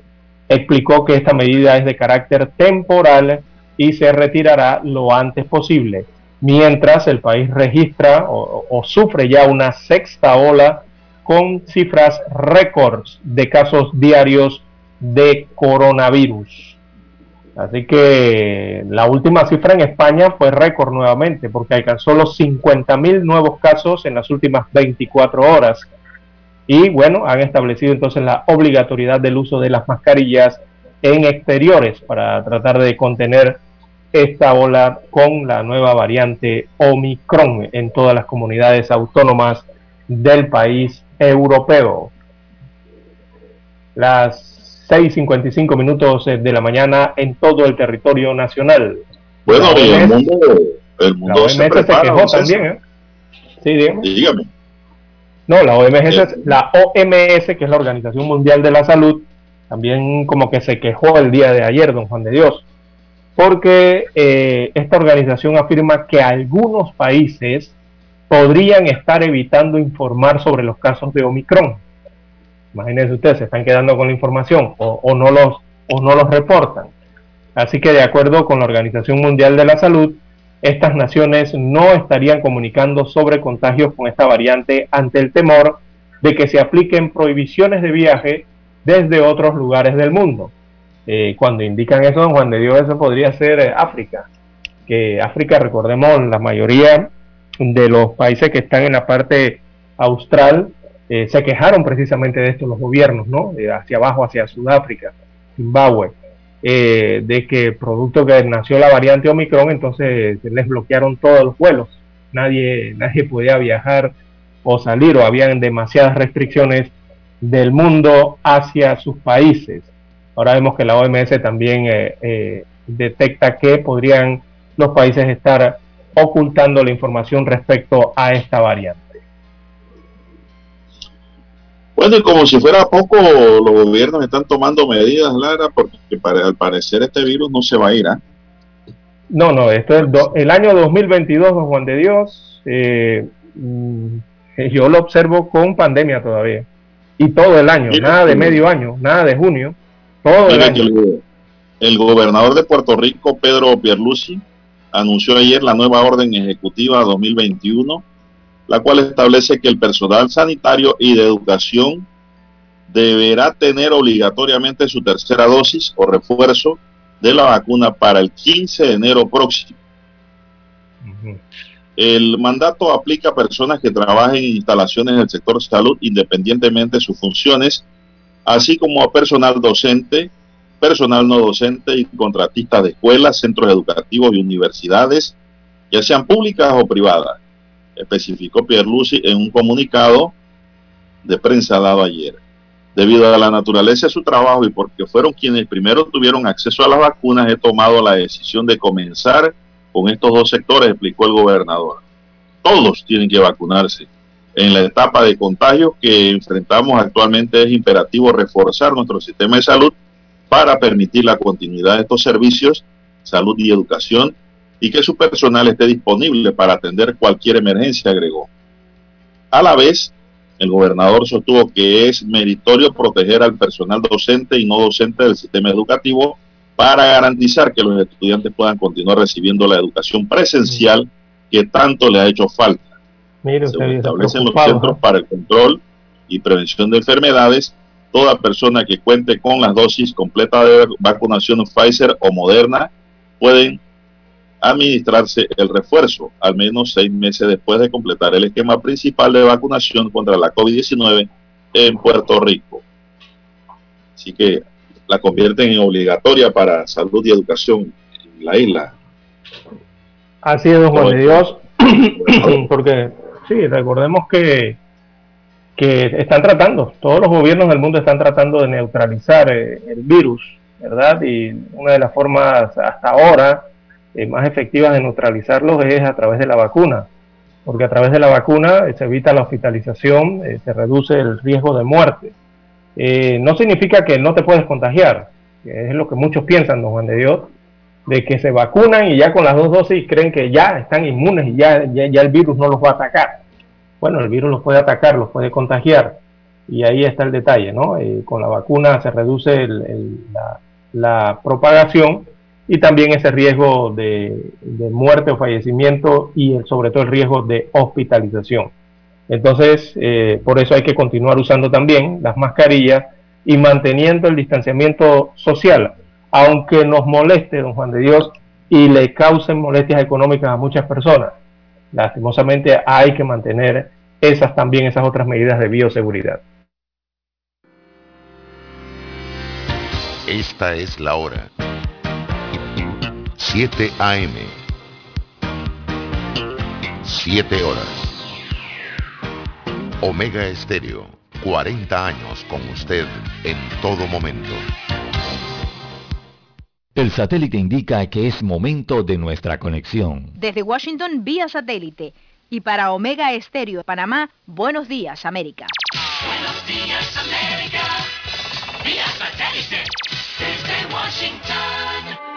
explicó que esta medida es de carácter temporal y se retirará lo antes posible mientras el país registra o, sufre ya una sexta ola con cifras récords de casos diarios de coronavirus. Así que la última cifra en España fue récord nuevamente, porque alcanzó los 50.000 nuevos casos en las últimas 24 horas. Y bueno, han establecido entonces la obligatoriedad del uso de las mascarillas en exteriores para tratar de contener esta ola con la nueva variante Omicron en todas las comunidades autónomas del país europeo. Las 6.55 minutos de la mañana en todo el territorio nacional. Bueno, el mundo, el mundo se, quejó también. ¿eh? Sí, dígame. No, la OMS, eh. la OMS, que es la Organización Mundial de la Salud, también como que se quejó el día de ayer, don Juan de Dios porque eh, esta organización afirma que algunos países podrían estar evitando informar sobre los casos de Omicron. Imagínense ustedes, se están quedando con la información o, no los, o no los reportan. Así que de acuerdo con la Organización Mundial de la Salud, estas naciones no estarían comunicando sobre contagios con esta variante ante el temor de que se apliquen prohibiciones de viaje desde otros lugares del mundo. Eh, cuando indican eso, don Juan de Dios, eso podría ser eh, África. Que África, recordemos, la mayoría de los países que están en la parte austral eh, se quejaron precisamente de esto los gobiernos, ¿no? hacia abajo, hacia Sudáfrica, Zimbabue, de que producto que nació la variante Omicron, entonces les bloquearon todos los vuelos. Nadie, nadie podía viajar o salir o habían demasiadas restricciones del mundo hacia sus países. Ahora vemos que la OMS también eh, eh, detecta que podrían los países estar ocultando la información respecto a esta variante. Bueno, y como si fuera poco, los gobiernos están tomando medidas, Lara, porque al parecer este virus no se va a ir. ¿ah? No, no, esto es el año 2022, don Juan de Dios. Eh, mm, yo lo observo con pandemia todavía. Y todo el año, nada de medio año, nada de junio el, gobernador de Puerto Rico, Pedro Pierluisi, anunció ayer la nueva orden ejecutiva 2021, la cual establece que el personal sanitario y de educación deberá tener obligatoriamente su tercera dosis o refuerzo de la vacuna para el 15 de enero próximo. El mandato aplica a personas que trabajen en instalaciones del sector salud independientemente de sus funciones así como a personal docente, personal no docente y contratistas de escuelas, centros educativos y universidades, ya sean públicas o privadas, especificó Pierluisi en un comunicado de prensa dado ayer. Debido a la naturaleza de su trabajo y porque fueron quienes primero tuvieron acceso a las vacunas, he tomado la decisión de comenzar con estos dos sectores, explicó el gobernador. Todos tienen que vacunarse en la etapa de contagio que enfrentamos actualmente es imperativo reforzar nuestro sistema de salud para permitir la continuidad de estos servicios, salud y educación, y que su personal esté disponible para atender cualquier emergencia, agregó. A la vez, el gobernador sostuvo que es meritorio proteger al personal docente y no docente del sistema educativo para garantizar que los estudiantes puedan continuar recibiendo la educación presencial que tanto le ha hecho falta se establecen los centros para el control y prevención de enfermedades. Toda persona que cuente con las dosis completas de vacunación Pfizer o Moderna pueden administrarse el refuerzo al menos seis meses después de completar el esquema principal de vacunación contra la COVID-19 en Puerto Rico. Así que la convierten en obligatoria para salud y educación en la isla. Así es, don Juan de Dios, porque sí, recordemos que, que están tratando, todos los gobiernos del mundo están tratando de neutralizar eh, el virus, ¿verdad? Y una de las formas hasta ahora eh, más efectivas de neutralizarlos es a través de la vacuna, porque a través de la vacuna se evita la hospitalización, eh, se reduce el riesgo de muerte. no significa que no te puedes contagiar, es lo que muchos piensan, don Juan de Dios, de que se vacunan y ya con las dos dosis creen que ya están inmunes y ya, ya, el virus no los va a atacar. Bueno, el virus los puede atacar, los puede contagiar. Y ahí está el detalle, ¿no? Eh, con la vacuna se reduce la, propagación y también ese riesgo de, muerte o fallecimiento y sobre todo el riesgo de hospitalización. Entonces, eh, por eso hay que continuar usando también las mascarillas y manteniendo el distanciamiento social aunque nos moleste, don Juan de Dios, y le causen molestias económicas a muchas personas. Lastimosamente hay que mantener esas también, esas otras medidas de bioseguridad. Esta es la hora. 7 AM. 7 horas. Omega Estéreo, 40 años con usted en todo momento. El satélite indica que es momento de nuestra conexión. Desde Washington vía satélite y para Omega Estéreo Panamá, buenos días América. Buenos días América, vía satélite desde Washington.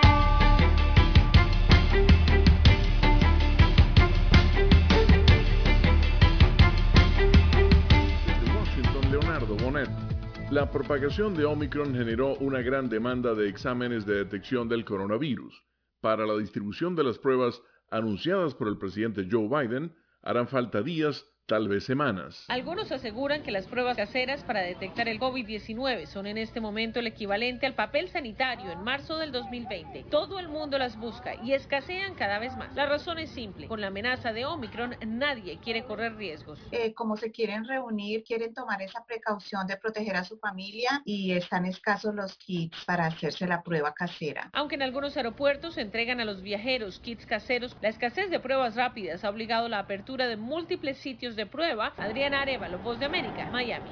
La propagación de Omicron generó una gran demanda de exámenes de detección del coronavirus. Para la distribución de las pruebas anunciadas por el presidente Joe Biden, harán falta días tal vez semanas. Algunos aseguran que las pruebas caseras para detectar el COVID-19 son en este momento el equivalente al papel sanitario en marzo del 2020. Todo el mundo las busca y escasean cada vez más. La razón es simple. Con la amenaza de Omicron, nadie quiere correr riesgos. Eh, como se quieren reunir, quieren tomar esa precaución de proteger a su familia y están escasos los kits para hacerse la prueba casera. Aunque en algunos aeropuertos se entregan a los viajeros kits caseros, la escasez de pruebas rápidas ha obligado la apertura de múltiples sitios de prueba. Adriana de América, Miami.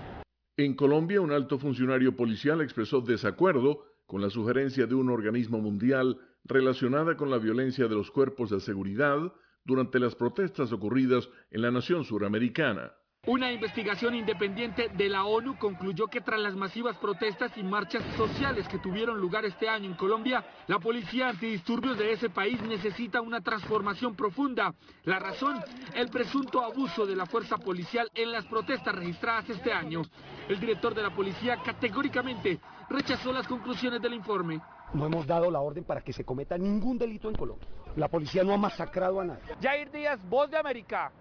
En Colombia, un alto funcionario policial expresó desacuerdo con la sugerencia de un organismo mundial relacionada con la violencia de los cuerpos de seguridad durante las protestas ocurridas en la nación suramericana. Una investigación independiente de la ONU concluyó que tras las masivas protestas y marchas sociales que tuvieron lugar este año en Colombia, la policía antidisturbios de ese país necesita una transformación profunda. La razón, el presunto abuso de la fuerza policial en las protestas registradas este año. El director de la policía categóricamente rechazó las conclusiones del informe. No hemos dado la orden para que se cometa ningún delito en Colombia. La policía no ha masacrado a nadie. Jair Díaz, Voz de América,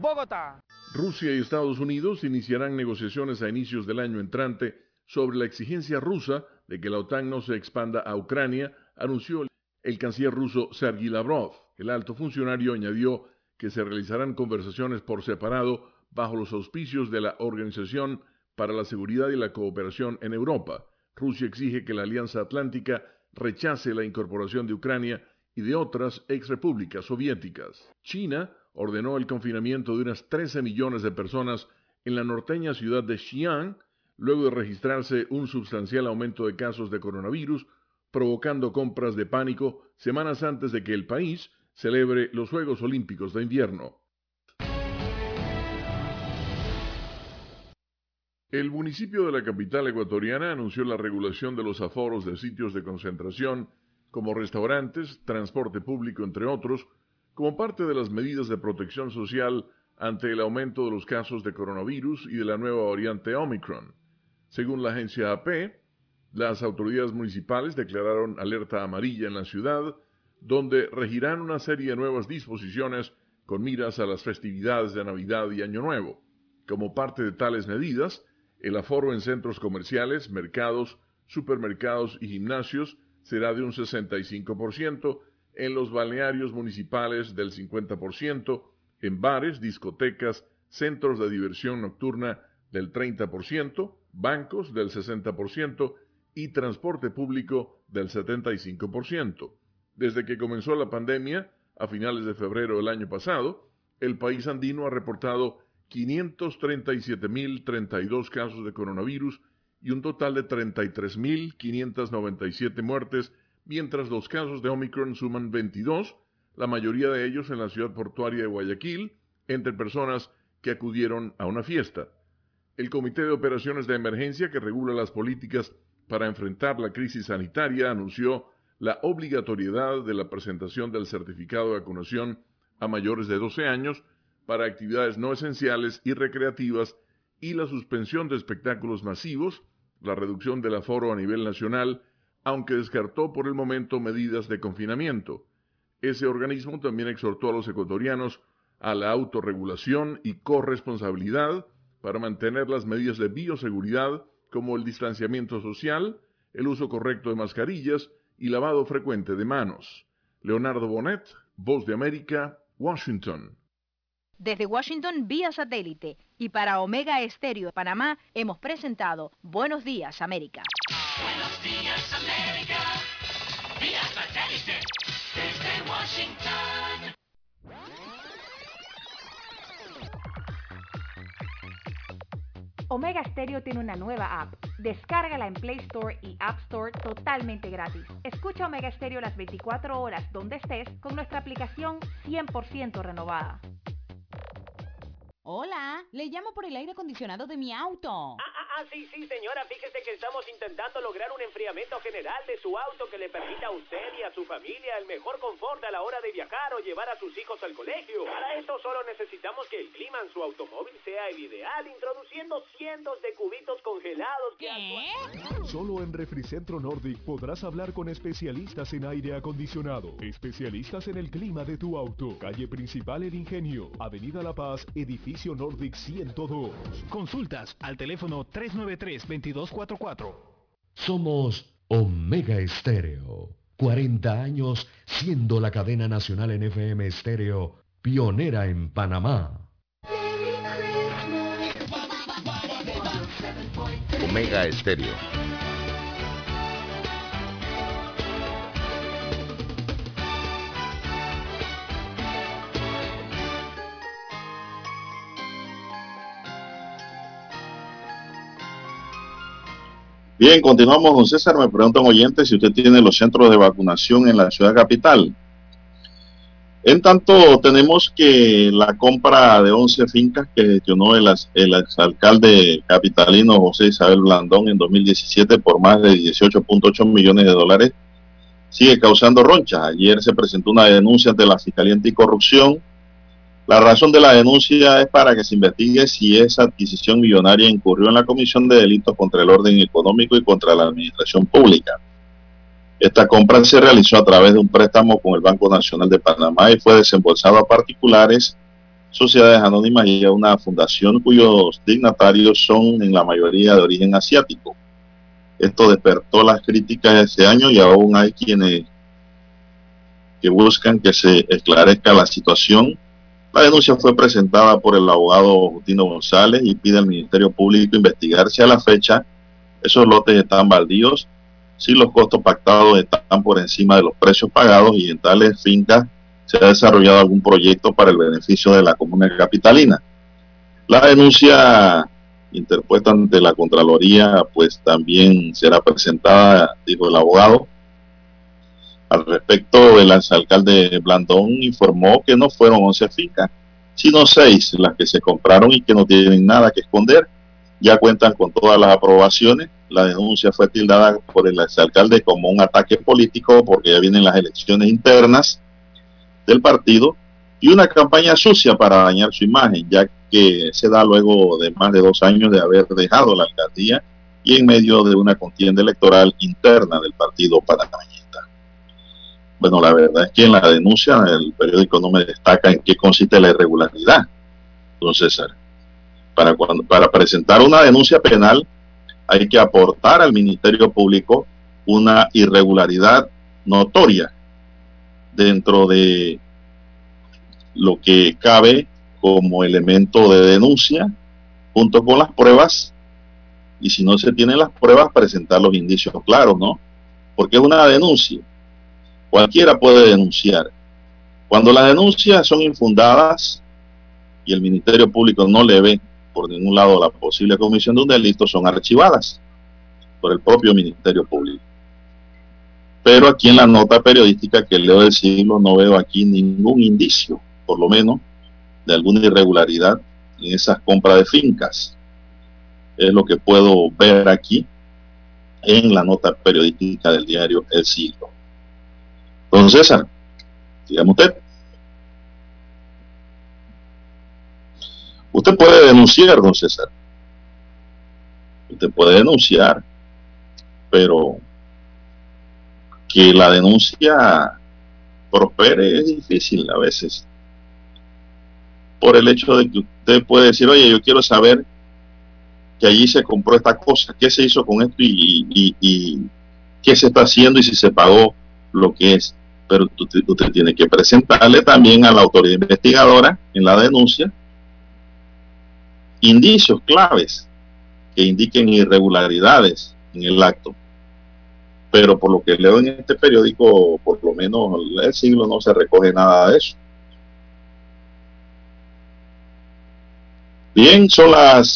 Bogotá. Rusia y Estados Unidos iniciarán negociaciones a inicios del año entrante sobre la exigencia rusa de que la OTAN no se expanda a Ucrania, anunció el canciller ruso Sergei Lavrov. El alto funcionario añadió que se realizarán conversaciones por separado bajo los auspicios de la Organización para la Seguridad y la Cooperación en Europa. Rusia exige que la Alianza Atlántica rechace la incorporación de Ucrania y de otras exrepúblicas soviéticas. China ordenó el confinamiento de unas 13 millones de personas en la norteña ciudad de Xi'an, luego de registrarse un sustancial aumento de casos de coronavirus, provocando compras de pánico semanas antes de que el país celebre los Juegos Olímpicos de invierno. El municipio de la capital ecuatoriana anunció la regulación de los aforos de sitios de concentración como restaurantes, transporte público, entre otros, como parte de las medidas de protección social ante el aumento de los casos de coronavirus y de la nueva variante Omicron. Según la agencia AP, las autoridades municipales declararon alerta amarilla en la ciudad, donde regirán una serie de nuevas disposiciones con miras a las festividades de Navidad y Año Nuevo. Como parte de tales medidas, el aforo en centros comerciales, mercados, supermercados y gimnasios será de un 65%, en los balnearios municipales del 50%, en bares, discotecas, centros de diversión nocturna del 30%, bancos del 60% y transporte público del 75%. Desde que comenzó la pandemia, a finales de febrero del año pasado, el país andino ha reportado 537.032 casos de coronavirus y un total de 33.597 muertes, mientras los casos de Omicron suman 22, la mayoría de ellos en la ciudad portuaria de Guayaquil, entre personas que acudieron a una fiesta. El Comité de Operaciones de Emergencia que regula las políticas para enfrentar la crisis sanitaria anunció la obligatoriedad de la presentación del certificado de vacunación a mayores de 12 años para actividades no esenciales y recreativas y la suspensión de espectáculos masivos, la reducción del aforo a nivel nacional, aunque descartó por el momento medidas de confinamiento. Ese organismo también exhortó a los ecuatorianos a la autorregulación y corresponsabilidad para mantener las medidas de bioseguridad como el distanciamiento social, el uso correcto de mascarillas y lavado frecuente de manos. Leonardo Bonet, Voz de América, Washington. Desde Washington vía satélite y para Omega Estéreo de Panamá hemos presentado Buenos Días América. Buenos días América, vía satélite desde Washington. Omega Stereo tiene una nueva app. Descárgala en Play Store y App Store totalmente gratis. Escucha Omega Stereo las 24 horas donde estés con nuestra aplicación 100% renovada. Hola, le llamo por el aire acondicionado de mi auto. Ah, ah, ah, sí, sí, señora, fíjese que estamos intentando lograr un enfriamiento general de su auto que le permita a usted y a su familia el mejor confort a la hora de viajar o llevar a sus hijos al colegio. Para esto solo necesitamos que el clima en su automóvil sea el ideal, introduciendo cientos de cubitos congelados que ¿Qué? Solo en Refricentro Nordic podrás hablar con especialistas en aire acondicionado, especialistas en el clima de tu auto. Calle Principal El Ingenio, Avenida La Paz, Edificio Nordic 102. Consultas al teléfono 393-2244. Somos Omega Estéreo. 40 años siendo la cadena nacional en FM Estéreo, pionera en Panamá. Omega Estéreo. Bien, continuamos, don César. Me pregunta un oyente si usted tiene los centros de vacunación en la ciudad capital. En tanto, tenemos que la compra de 11 fincas que gestionó el, el exalcalde capitalino José Isabel Blandón en 2017 por más de 18.8 millones de dólares sigue causando ronchas. Ayer se presentó una denuncia ante la Fiscalía Anticorrupción la razón de la denuncia es para que se investigue si esa adquisición millonaria incurrió en la comisión de delitos contra el orden económico y contra la administración pública. Esta compra se realizó a través de un préstamo con el Banco Nacional de Panamá y fue desembolsado a particulares, sociedades anónimas y a una fundación cuyos dignatarios son en la mayoría de origen asiático. Esto despertó las críticas ese año y aún hay quienes que buscan que se esclarezca la situación la denuncia fue presentada por el abogado Justino González y pide al Ministerio Público investigar si a la fecha esos lotes están baldíos, si los costos pactados están por encima de los precios pagados y en tales fincas se ha desarrollado algún proyecto para el beneficio de la comuna capitalina. La denuncia interpuesta ante la Contraloría pues también será presentada, dijo el abogado, al respecto, el exalcalde Blandón informó que no fueron 11 fincas, sino 6 las que se compraron y que no tienen nada que esconder. Ya cuentan con todas las aprobaciones. La denuncia fue tildada por el exalcalde como un ataque político porque ya vienen las elecciones internas del partido y una campaña sucia para dañar su imagen, ya que se da luego de más de dos años de haber dejado la alcaldía y en medio de una contienda electoral interna del partido panameño. Bueno, la verdad es que en la denuncia el periódico no me destaca en qué consiste la irregularidad, don César. Para, cuando, para presentar una denuncia penal hay que aportar al Ministerio Público una irregularidad notoria dentro de lo que cabe como elemento de denuncia, junto con las pruebas y si no se tienen las pruebas, presentar los indicios claros, ¿no? Porque es una denuncia. Cualquiera puede denunciar. Cuando las denuncias son infundadas y el Ministerio Público no le ve por ningún lado la posible comisión de un delito, son archivadas por el propio Ministerio Público. Pero aquí en la nota periodística que leo del siglo no veo aquí ningún indicio, por lo menos, de alguna irregularidad en esas compras de fincas. Es lo que puedo ver aquí en la nota periodística del diario El Siglo. Don César, dígame usted. Usted puede denunciar, don César. Usted puede denunciar, pero que la denuncia prospere es difícil a veces. Por el hecho de que usted puede decir, oye, yo quiero saber que allí se compró esta cosa, qué se hizo con esto y, qué se está haciendo y si se pagó lo que es. Pero usted, tiene que presentarle también a la autoridad investigadora en la denuncia indicios claves que indiquen irregularidades en el acto. Pero por lo que leo en este periódico, por lo menos el siglo no se recoge nada de eso. Bien, son las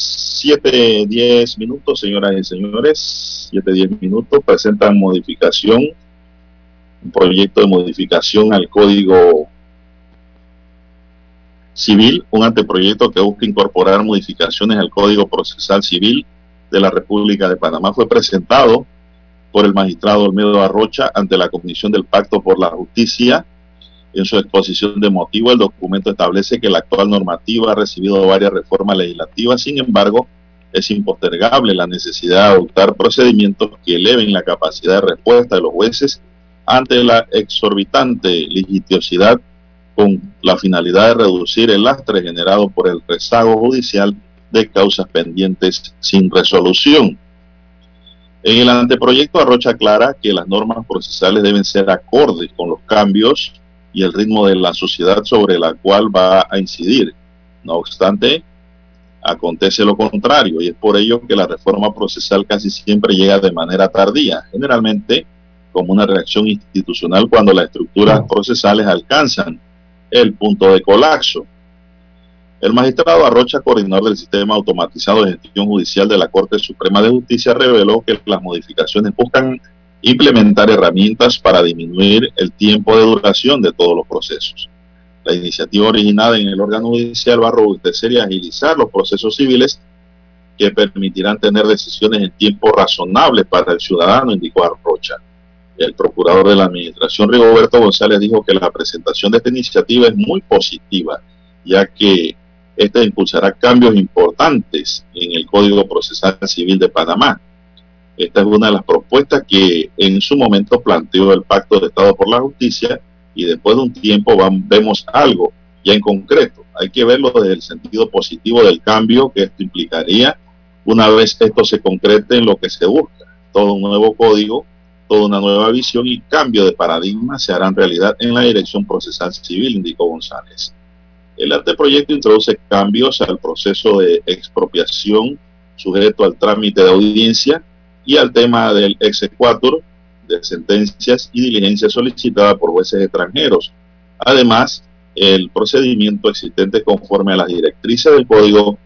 7.10 minutos, señoras y señores. 7.10 minutos. Presentan modificación, un proyecto de modificación al Código Civil, un anteproyecto que busca incorporar modificaciones al Código Procesal Civil de la República de Panamá. Fue presentado por el magistrado Olmedo Arrocha ante la Comisión del Pacto por la Justicia. En su exposición de motivo, el documento establece que la actual normativa ha recibido varias reformas legislativas, sin embargo, es impostergable la necesidad de adoptar procedimientos que eleven la capacidad de respuesta de los jueces ante la exorbitante litigiosidad con la finalidad de reducir el lastre generado por el rezago judicial de causas pendientes sin resolución. En el anteproyecto Arrocha aclara que las normas procesales deben ser acordes con los cambios y el ritmo de la sociedad sobre la cual va a incidir. No obstante, acontece lo contrario y es por ello que la reforma procesal casi siempre llega de manera tardía, generalmente como una reacción institucional cuando las estructuras procesales alcanzan el punto de colapso. El magistrado Arrocha, coordinador del sistema automatizado de gestión judicial de la Corte Suprema de Justicia, reveló que las modificaciones buscan implementar herramientas para disminuir el tiempo de duración de todos los procesos. La iniciativa originada en el órgano judicial va a robustecer y agilizar los procesos civiles que permitirán tener decisiones en tiempo razonable para el ciudadano, indicó Arrocha. El procurador de la Administración, Rigoberto González, dijo que la presentación de esta iniciativa es muy positiva, ya que esta impulsará cambios importantes en el Código Procesal Civil de Panamá. Esta es una de las propuestas que en su momento planteó el Pacto de Estado por la Justicia y después de un tiempo vemos algo ya en concreto. Hay que verlo desde el sentido positivo del cambio que esto implicaría una vez esto se concrete en lo que se busca. Todo un nuevo código, toda una nueva visión y cambio de paradigma se harán realidad en la dirección procesal civil, indicó González. El anteproyecto introduce cambios al proceso de expropiación sujeto al trámite de audiencia y al tema del exequatur de sentencias y diligencias solicitadas por jueces extranjeros. Además, el procedimiento existente conforme a las directrices del código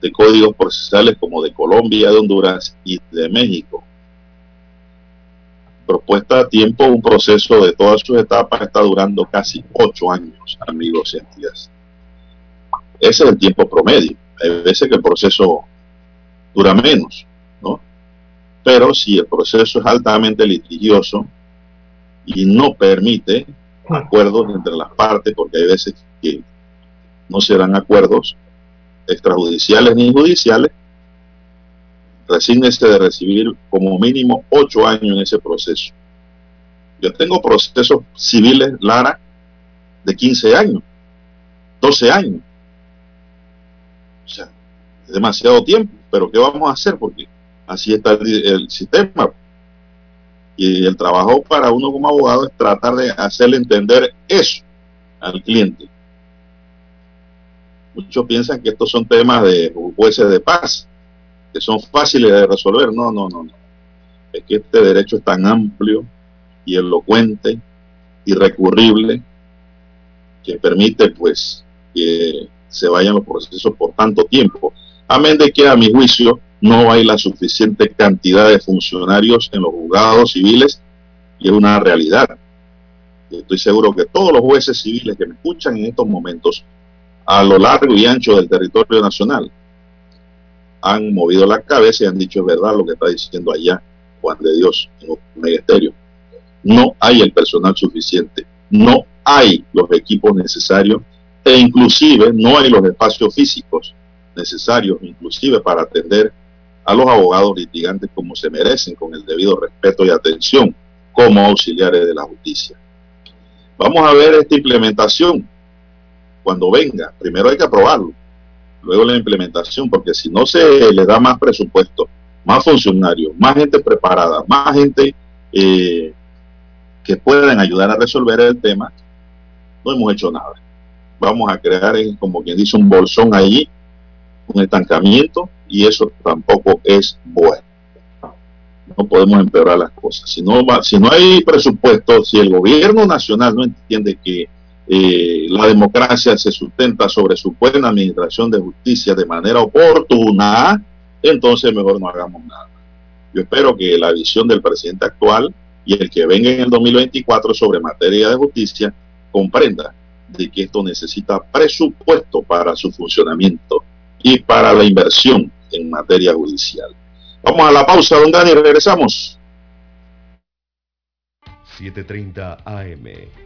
de códigos procesales como de Colombia, de Honduras y de México. Propuesta a tiempo, un proceso de todas sus etapas está durando casi ocho años, amigos y amigas. Ese es el tiempo promedio. Hay veces que el proceso dura menos, ¿no? Pero si el proceso es altamente litigioso y no permite acuerdos entre las partes, porque hay veces que no serán acuerdos extrajudiciales ni judiciales, resígnese de recibir como mínimo ocho años en ese proceso. Yo tengo procesos civiles, Lara, de 15 años, 12 años. O sea, es demasiado tiempo, pero ¿qué vamos a hacer? Porque así está el, el sistema. Y el trabajo para uno como abogado es tratar de hacerle entender eso al cliente. Muchos piensan que estos son temas de jueces de paz, que son fáciles de resolver. No, no, no, no. Es que este derecho es tan amplio y elocuente y recurrible que permite pues que se vayan los procesos por tanto tiempo. Amén de que a mi juicio no hay la suficiente cantidad de funcionarios en los juzgados civiles y es una realidad. Estoy seguro que todos los jueces civiles que me escuchan en estos momentos a lo largo y ancho del territorio nacional han movido la cabeza y han dicho es verdad lo que está diciendo allá Juan de Dios en un ministerio. No hay el personal suficiente, no hay los equipos necesarios e inclusive no hay los espacios físicos necesarios, inclusive para atender a los abogados litigantes como se merecen, con el debido respeto y atención como auxiliares de la justicia. Vamos a ver esta implementación cuando venga. Primero hay que aprobarlo, luego la implementación, porque si no se le da más presupuesto, más funcionarios, más gente preparada, más gente eh, que puedan ayudar a resolver el tema, no hemos hecho nada. Vamos a crear, eh, como quien dice, un bolsón allí, un estancamiento, y eso tampoco es bueno. No podemos empeorar las cosas. Si no, si no hay presupuesto, si el gobierno nacional no entiende que eh, la democracia se sustenta sobre su buena administración de justicia de manera oportuna, entonces mejor no hagamos nada. Yo espero que la visión del presidente actual y el que venga en el 2024 sobre materia de justicia comprenda de que esto necesita presupuesto para su funcionamiento y para la inversión en materia judicial. Vamos a la pausa, don Dani, regresamos. 7.30 AM.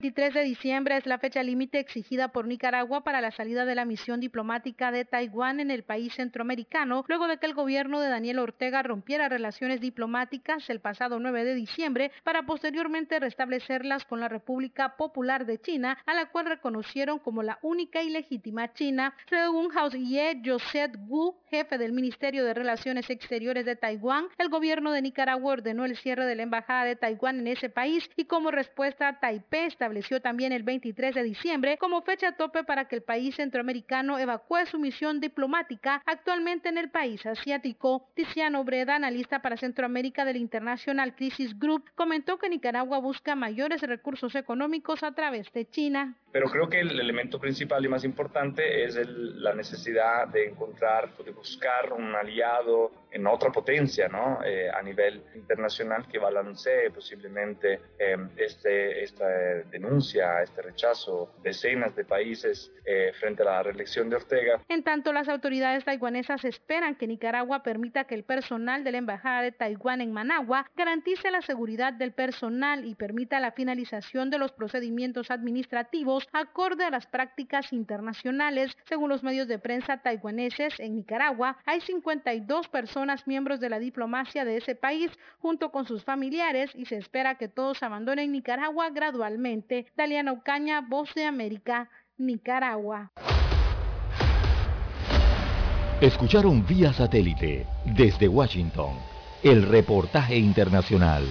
23 de diciembre es la fecha límite exigida por Nicaragua para la salida de la misión diplomática de Taiwán en el país centroamericano, luego de que el gobierno de Daniel Ortega rompiera relaciones diplomáticas el pasado 9 de diciembre para posteriormente restablecerlas con la República Popular de China, a la cual reconocieron como la única y legítima China, según Ye Joseph Wu, jefe del Ministerio de Relaciones Exteriores de Taiwán. El gobierno de Nicaragua ordenó el cierre de la embajada de Taiwán en ese país y como respuesta Taipei estableció también el 23 de diciembre como fecha tope para que el país centroamericano evacúe su misión diplomática actualmente en el país asiático. Tiziano Breda, analista para Centroamérica del International Crisis Group, comentó que Nicaragua busca mayores recursos económicos a través de China. Pero creo que el elemento principal y más importante es el, la necesidad de encontrar, de buscar un aliado en otra potencia, ¿no? Eh, a nivel internacional que balancee posiblemente eh, este, esta denuncia, este rechazo, decenas de países eh, frente a la reelección de Ortega. En tanto, las autoridades taiwanesas esperan que Nicaragua permita que el personal de la Embajada de Taiwán en Managua garantice la seguridad del personal y permita la finalización de los procedimientos administrativos acorde a las prácticas internacionales. Según los medios de prensa taiwaneses, en Nicaragua hay 52 personas miembros de la diplomacia de ese país junto con sus familiares y se espera que todos abandonen Nicaragua gradualmente. Daliana Ucaña, Voz de América, Nicaragua. Escucharon vía satélite desde Washington el reportaje internacional.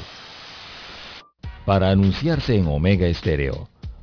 Para anunciarse en Omega Estéreo,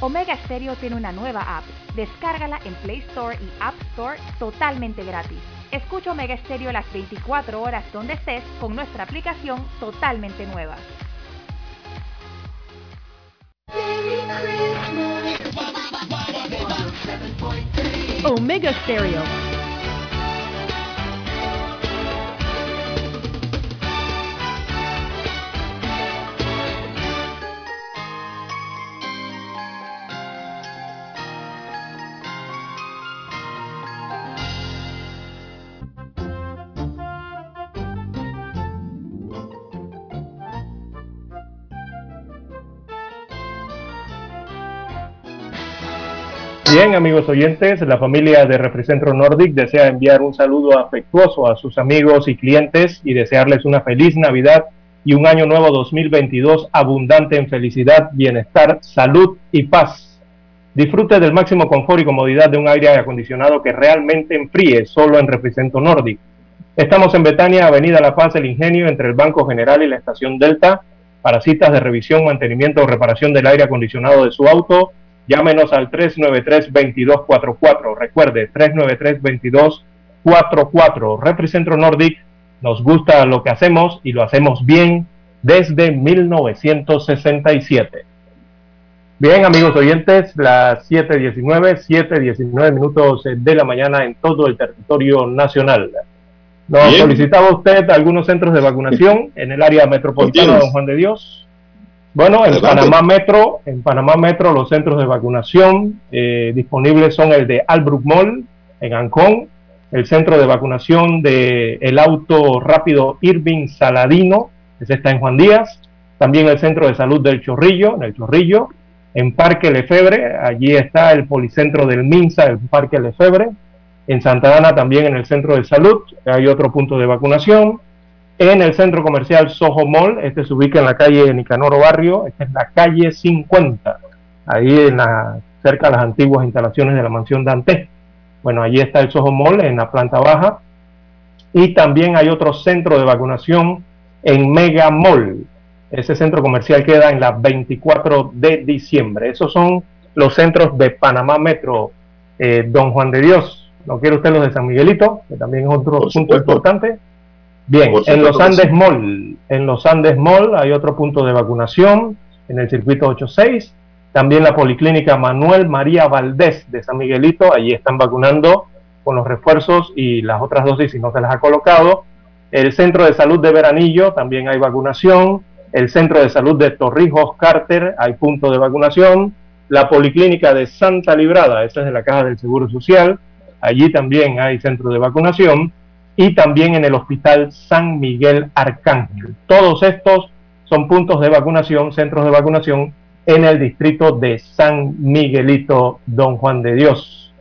Omega Stereo tiene una nueva app. Descárgala en Play Store y App Store totalmente gratis. Escucha Omega Stereo las 24 horas donde estés con nuestra aplicación totalmente nueva. Omega Stereo. Bien, amigos oyentes, la familia de Refricentro Nordic desea enviar un saludo afectuoso a sus amigos y clientes y desearles una feliz Navidad y un año nuevo 2022 abundante en felicidad, bienestar, salud y paz. Disfrute del máximo confort y comodidad de un aire acondicionado que realmente enfríe solo en Refricentro Nordic. Estamos en Betania, Avenida La Paz, El Ingenio, entre el Banco General y la Estación Delta. Para citas de revisión, mantenimiento o reparación del aire acondicionado de su auto, llámenos al 393-2244. Recuerde, 393-2244. Representro Nordic, nos gusta lo que hacemos y lo hacemos bien desde 1967. Bien, amigos oyentes, las 7.19, 7.19 minutos de la mañana en todo el territorio nacional. Nos Bien. solicitaba usted algunos centros de vacunación en el área metropolitana de Don Juan de Dios. Bueno, en Adelante. Panamá Metro, en Panamá Metro los centros de vacunación eh, disponibles son el de Albrook Mall en Ancón, el centro de vacunación de el auto rápido Irving Saladino, ese está en Juan Díaz, también el centro de salud del Chorrillo, en el Chorrillo, en Parque Lefebre, allí está el policentro del Minsa, el Parque Lefebre, en Santa Ana también en el centro de salud hay otro punto de vacunación. En el centro comercial Soho Mall, este se ubica en la calle Nicanoro Barrio, esta es la calle 50, ahí en la, cerca de las antiguas instalaciones de la mansión Dante. Bueno, allí está el Soho Mall en la planta baja. Y también hay otro centro de vacunación en Mega Mall. Ese centro comercial queda en la 24 de diciembre. Esos son los centros de Panamá Metro, eh, Don Juan de Dios. ¿No quiere usted los de San Miguelito? Que también es otro punto importante. Bien, en los Andes. Mall, en los Andes Mall hay otro punto de vacunación en el circuito 86. También la Policlínica Manuel María Valdés de San Miguelito, allí están vacunando con los refuerzos y las otras dosis si no se las ha colocado. El Centro de Salud de Veranillo también hay vacunación. El Centro de Salud de Torrijos Carter hay punto de vacunación. La Policlínica de Santa Librada, esa es de la Caja del Seguro Social, allí también hay centro de vacunación. Y también en el Hospital San Miguel Arcángel. Todos estos son puntos de vacunación, centros de vacunación en el distrito de San Miguelito, Don Juan de Dios.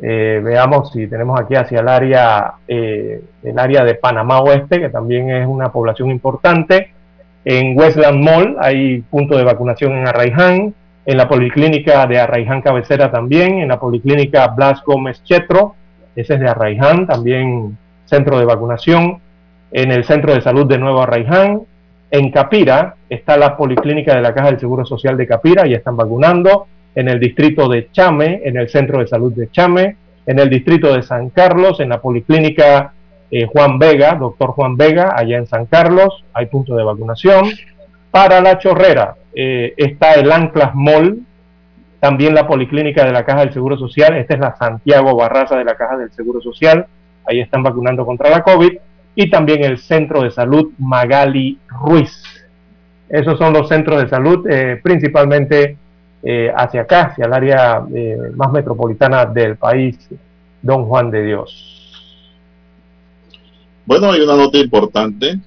Eh, veamos si tenemos aquí hacia el área, eh, el área de Panamá Oeste, que también es una población importante. En Westland Mall hay punto de vacunación en Arraiján, en la Policlínica de Arraiján Cabecera también, en la Policlínica Blas Gómez Chetro, ese es de Arraiján, también centro de vacunación, en el Centro de Salud de Nuevo Arraiján, en Capira está la Policlínica de la Caja del Seguro Social de Capira, y están vacunando, en el distrito de Chame, en el Centro de Salud de Chame, en el distrito de San Carlos, en la Policlínica eh, Juan Vega, doctor Juan Vega, allá en San Carlos, hay punto de vacunación. Para la chorrera eh, está el Anclas Mall, también la Policlínica de la Caja del Seguro Social, esta es la Santiago Barraza de la Caja del Seguro Social, ahí están vacunando contra la COVID, y también el Centro de Salud Magali Ruiz. Esos son los centros de salud, eh, principalmente eh, hacia acá, hacia el área eh, más metropolitana del país, Don Juan de Dios. Bueno, hay una nota importante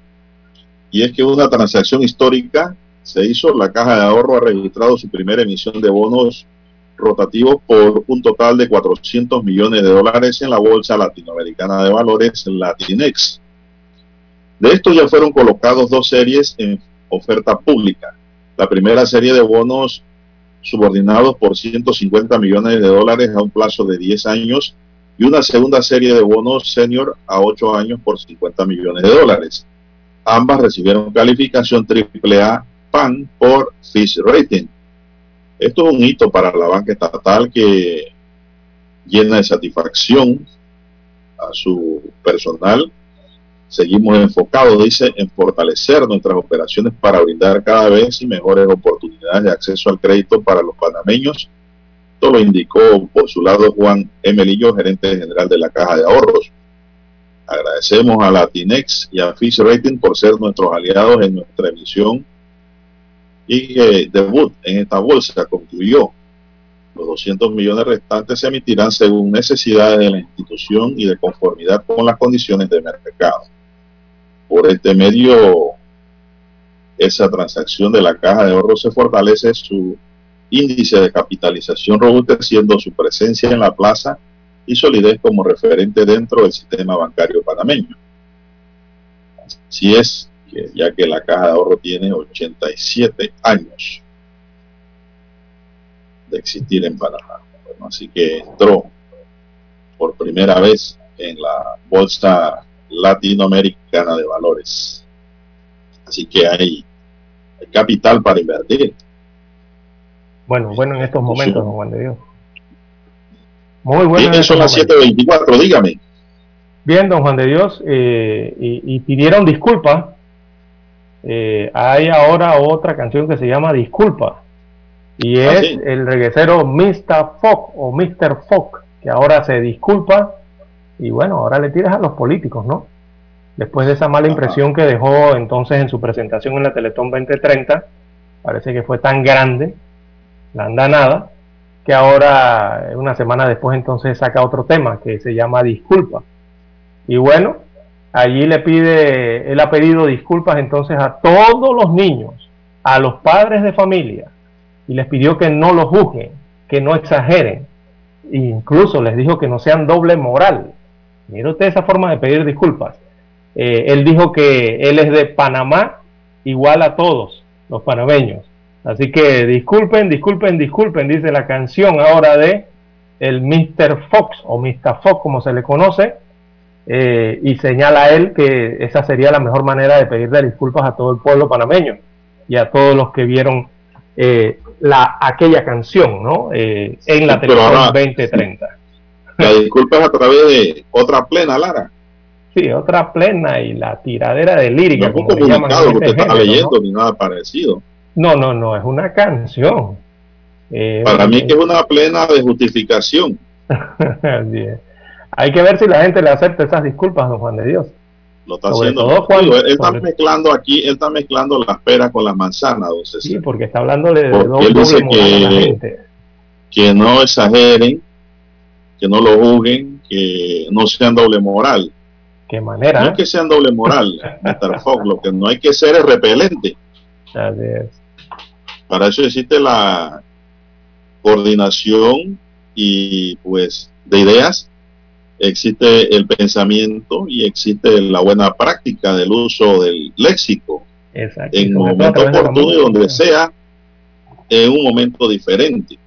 y es que una transacción histórica se hizo. La Caja de Ahorro ha registrado su primera emisión de bonos rotativos por un total de 400 millones de dólares en la Bolsa Latinoamericana de Valores, Latinex. De estos ya fueron colocados dos series en oferta pública. La primera serie de bonos subordinados por 150 millones de dólares a un plazo de 10 años y una segunda serie de bonos senior a 8 años por 50 millones de dólares. Ambas recibieron calificación AAA PAN por Fitch Rating. Esto es un hito para la banca estatal que llena de satisfacción a su personal. Seguimos enfocados, dice, en fortalecer nuestras operaciones para brindar cada vez mejores oportunidades de acceso al crédito para los panameños. Esto lo indicó por su lado Juan Emelillo, gerente general de la Caja de Ahorros. Agradecemos a Latinex y a Fitch Rating por ser nuestros aliados en nuestra emisión y que debut en esta bolsa concluyó. Los 200 millones restantes se emitirán según necesidades de la institución y de conformidad con las condiciones de mercado. Por este medio, esa transacción de la caja de ahorro se fortalece su índice de capitalización robusteciendo su presencia en la plaza y solidez como referente dentro del sistema bancario panameño. Así es, que ya que la caja de ahorro tiene 87 años de existir en Panamá. Bueno, así que entró por primera vez en la Bolsa Latinoamericana de Valores. Así que hay, hay capital para invertir. Bueno, bueno en estos momentos, don Juan de Dios. Muy bueno. Bien, en son las momentos. 7.24, dígame. Bien, don Juan de Dios, eh, y, y pidieron disculpas. Eh, hay ahora otra canción que se llama Disculpa. Y Ah, es sí. el reguecero Mr. Fock o Mr. Fock, que ahora se disculpa. Y bueno, ahora le tiras a los políticos, ¿no? Después de esa mala impresión que dejó entonces en su presentación en la Teletón 2030, parece que fue tan grande la andanada, que ahora, una semana después, entonces saca otro tema que se llama Disculpa. Y bueno, allí le pide, él ha pedido disculpas entonces a todos los niños, a los padres de familia, y les pidió que no los juzguen, que no exageren, e incluso les dijo que no sean doble moral. Mire usted esa forma de pedir disculpas. Eh, él dijo que él es de Panamá igual a todos los panameños. Así que disculpen, disculpen, disculpen, dice la canción ahora de el Mr. Fox o Mr. Fox como se le conoce, eh, y señala él que esa sería la mejor manera de pedirle disculpas a todo el pueblo panameño y a todos los que vieron eh, la, aquella canción ¿no? Eh, en la Sí, televisión ahora- 2030. La disculpa es a través de otra plena, Lara. Sí, otra plena y la tiradera de lírica. No es un como le llaman comunicado en que usted este está leyendo ni nada parecido. No, no, no, es una canción. Eh, Para mí que es una plena de justificación. Así es. Hay que ver si la gente le acepta esas disculpas, don Juan de Dios. Lo está Sobre haciendo. todo cuando- él está mezclando aquí, él está mezclando las peras con las manzanas, don César. Sí, porque está hablándole de Porque él dice a la que- gente. Que no exageren, que no lo juzguen, que no sean doble moral. Qué manera. No ¿eh? es que sean doble moral, Mr. Fox, lo que no hay que ser es repelente. Así es. Para eso existe la coordinación y pues de ideas, existe el pensamiento y existe la buena práctica del uso del léxico Exacto. en a momento oportuno y donde sea en un momento diferente.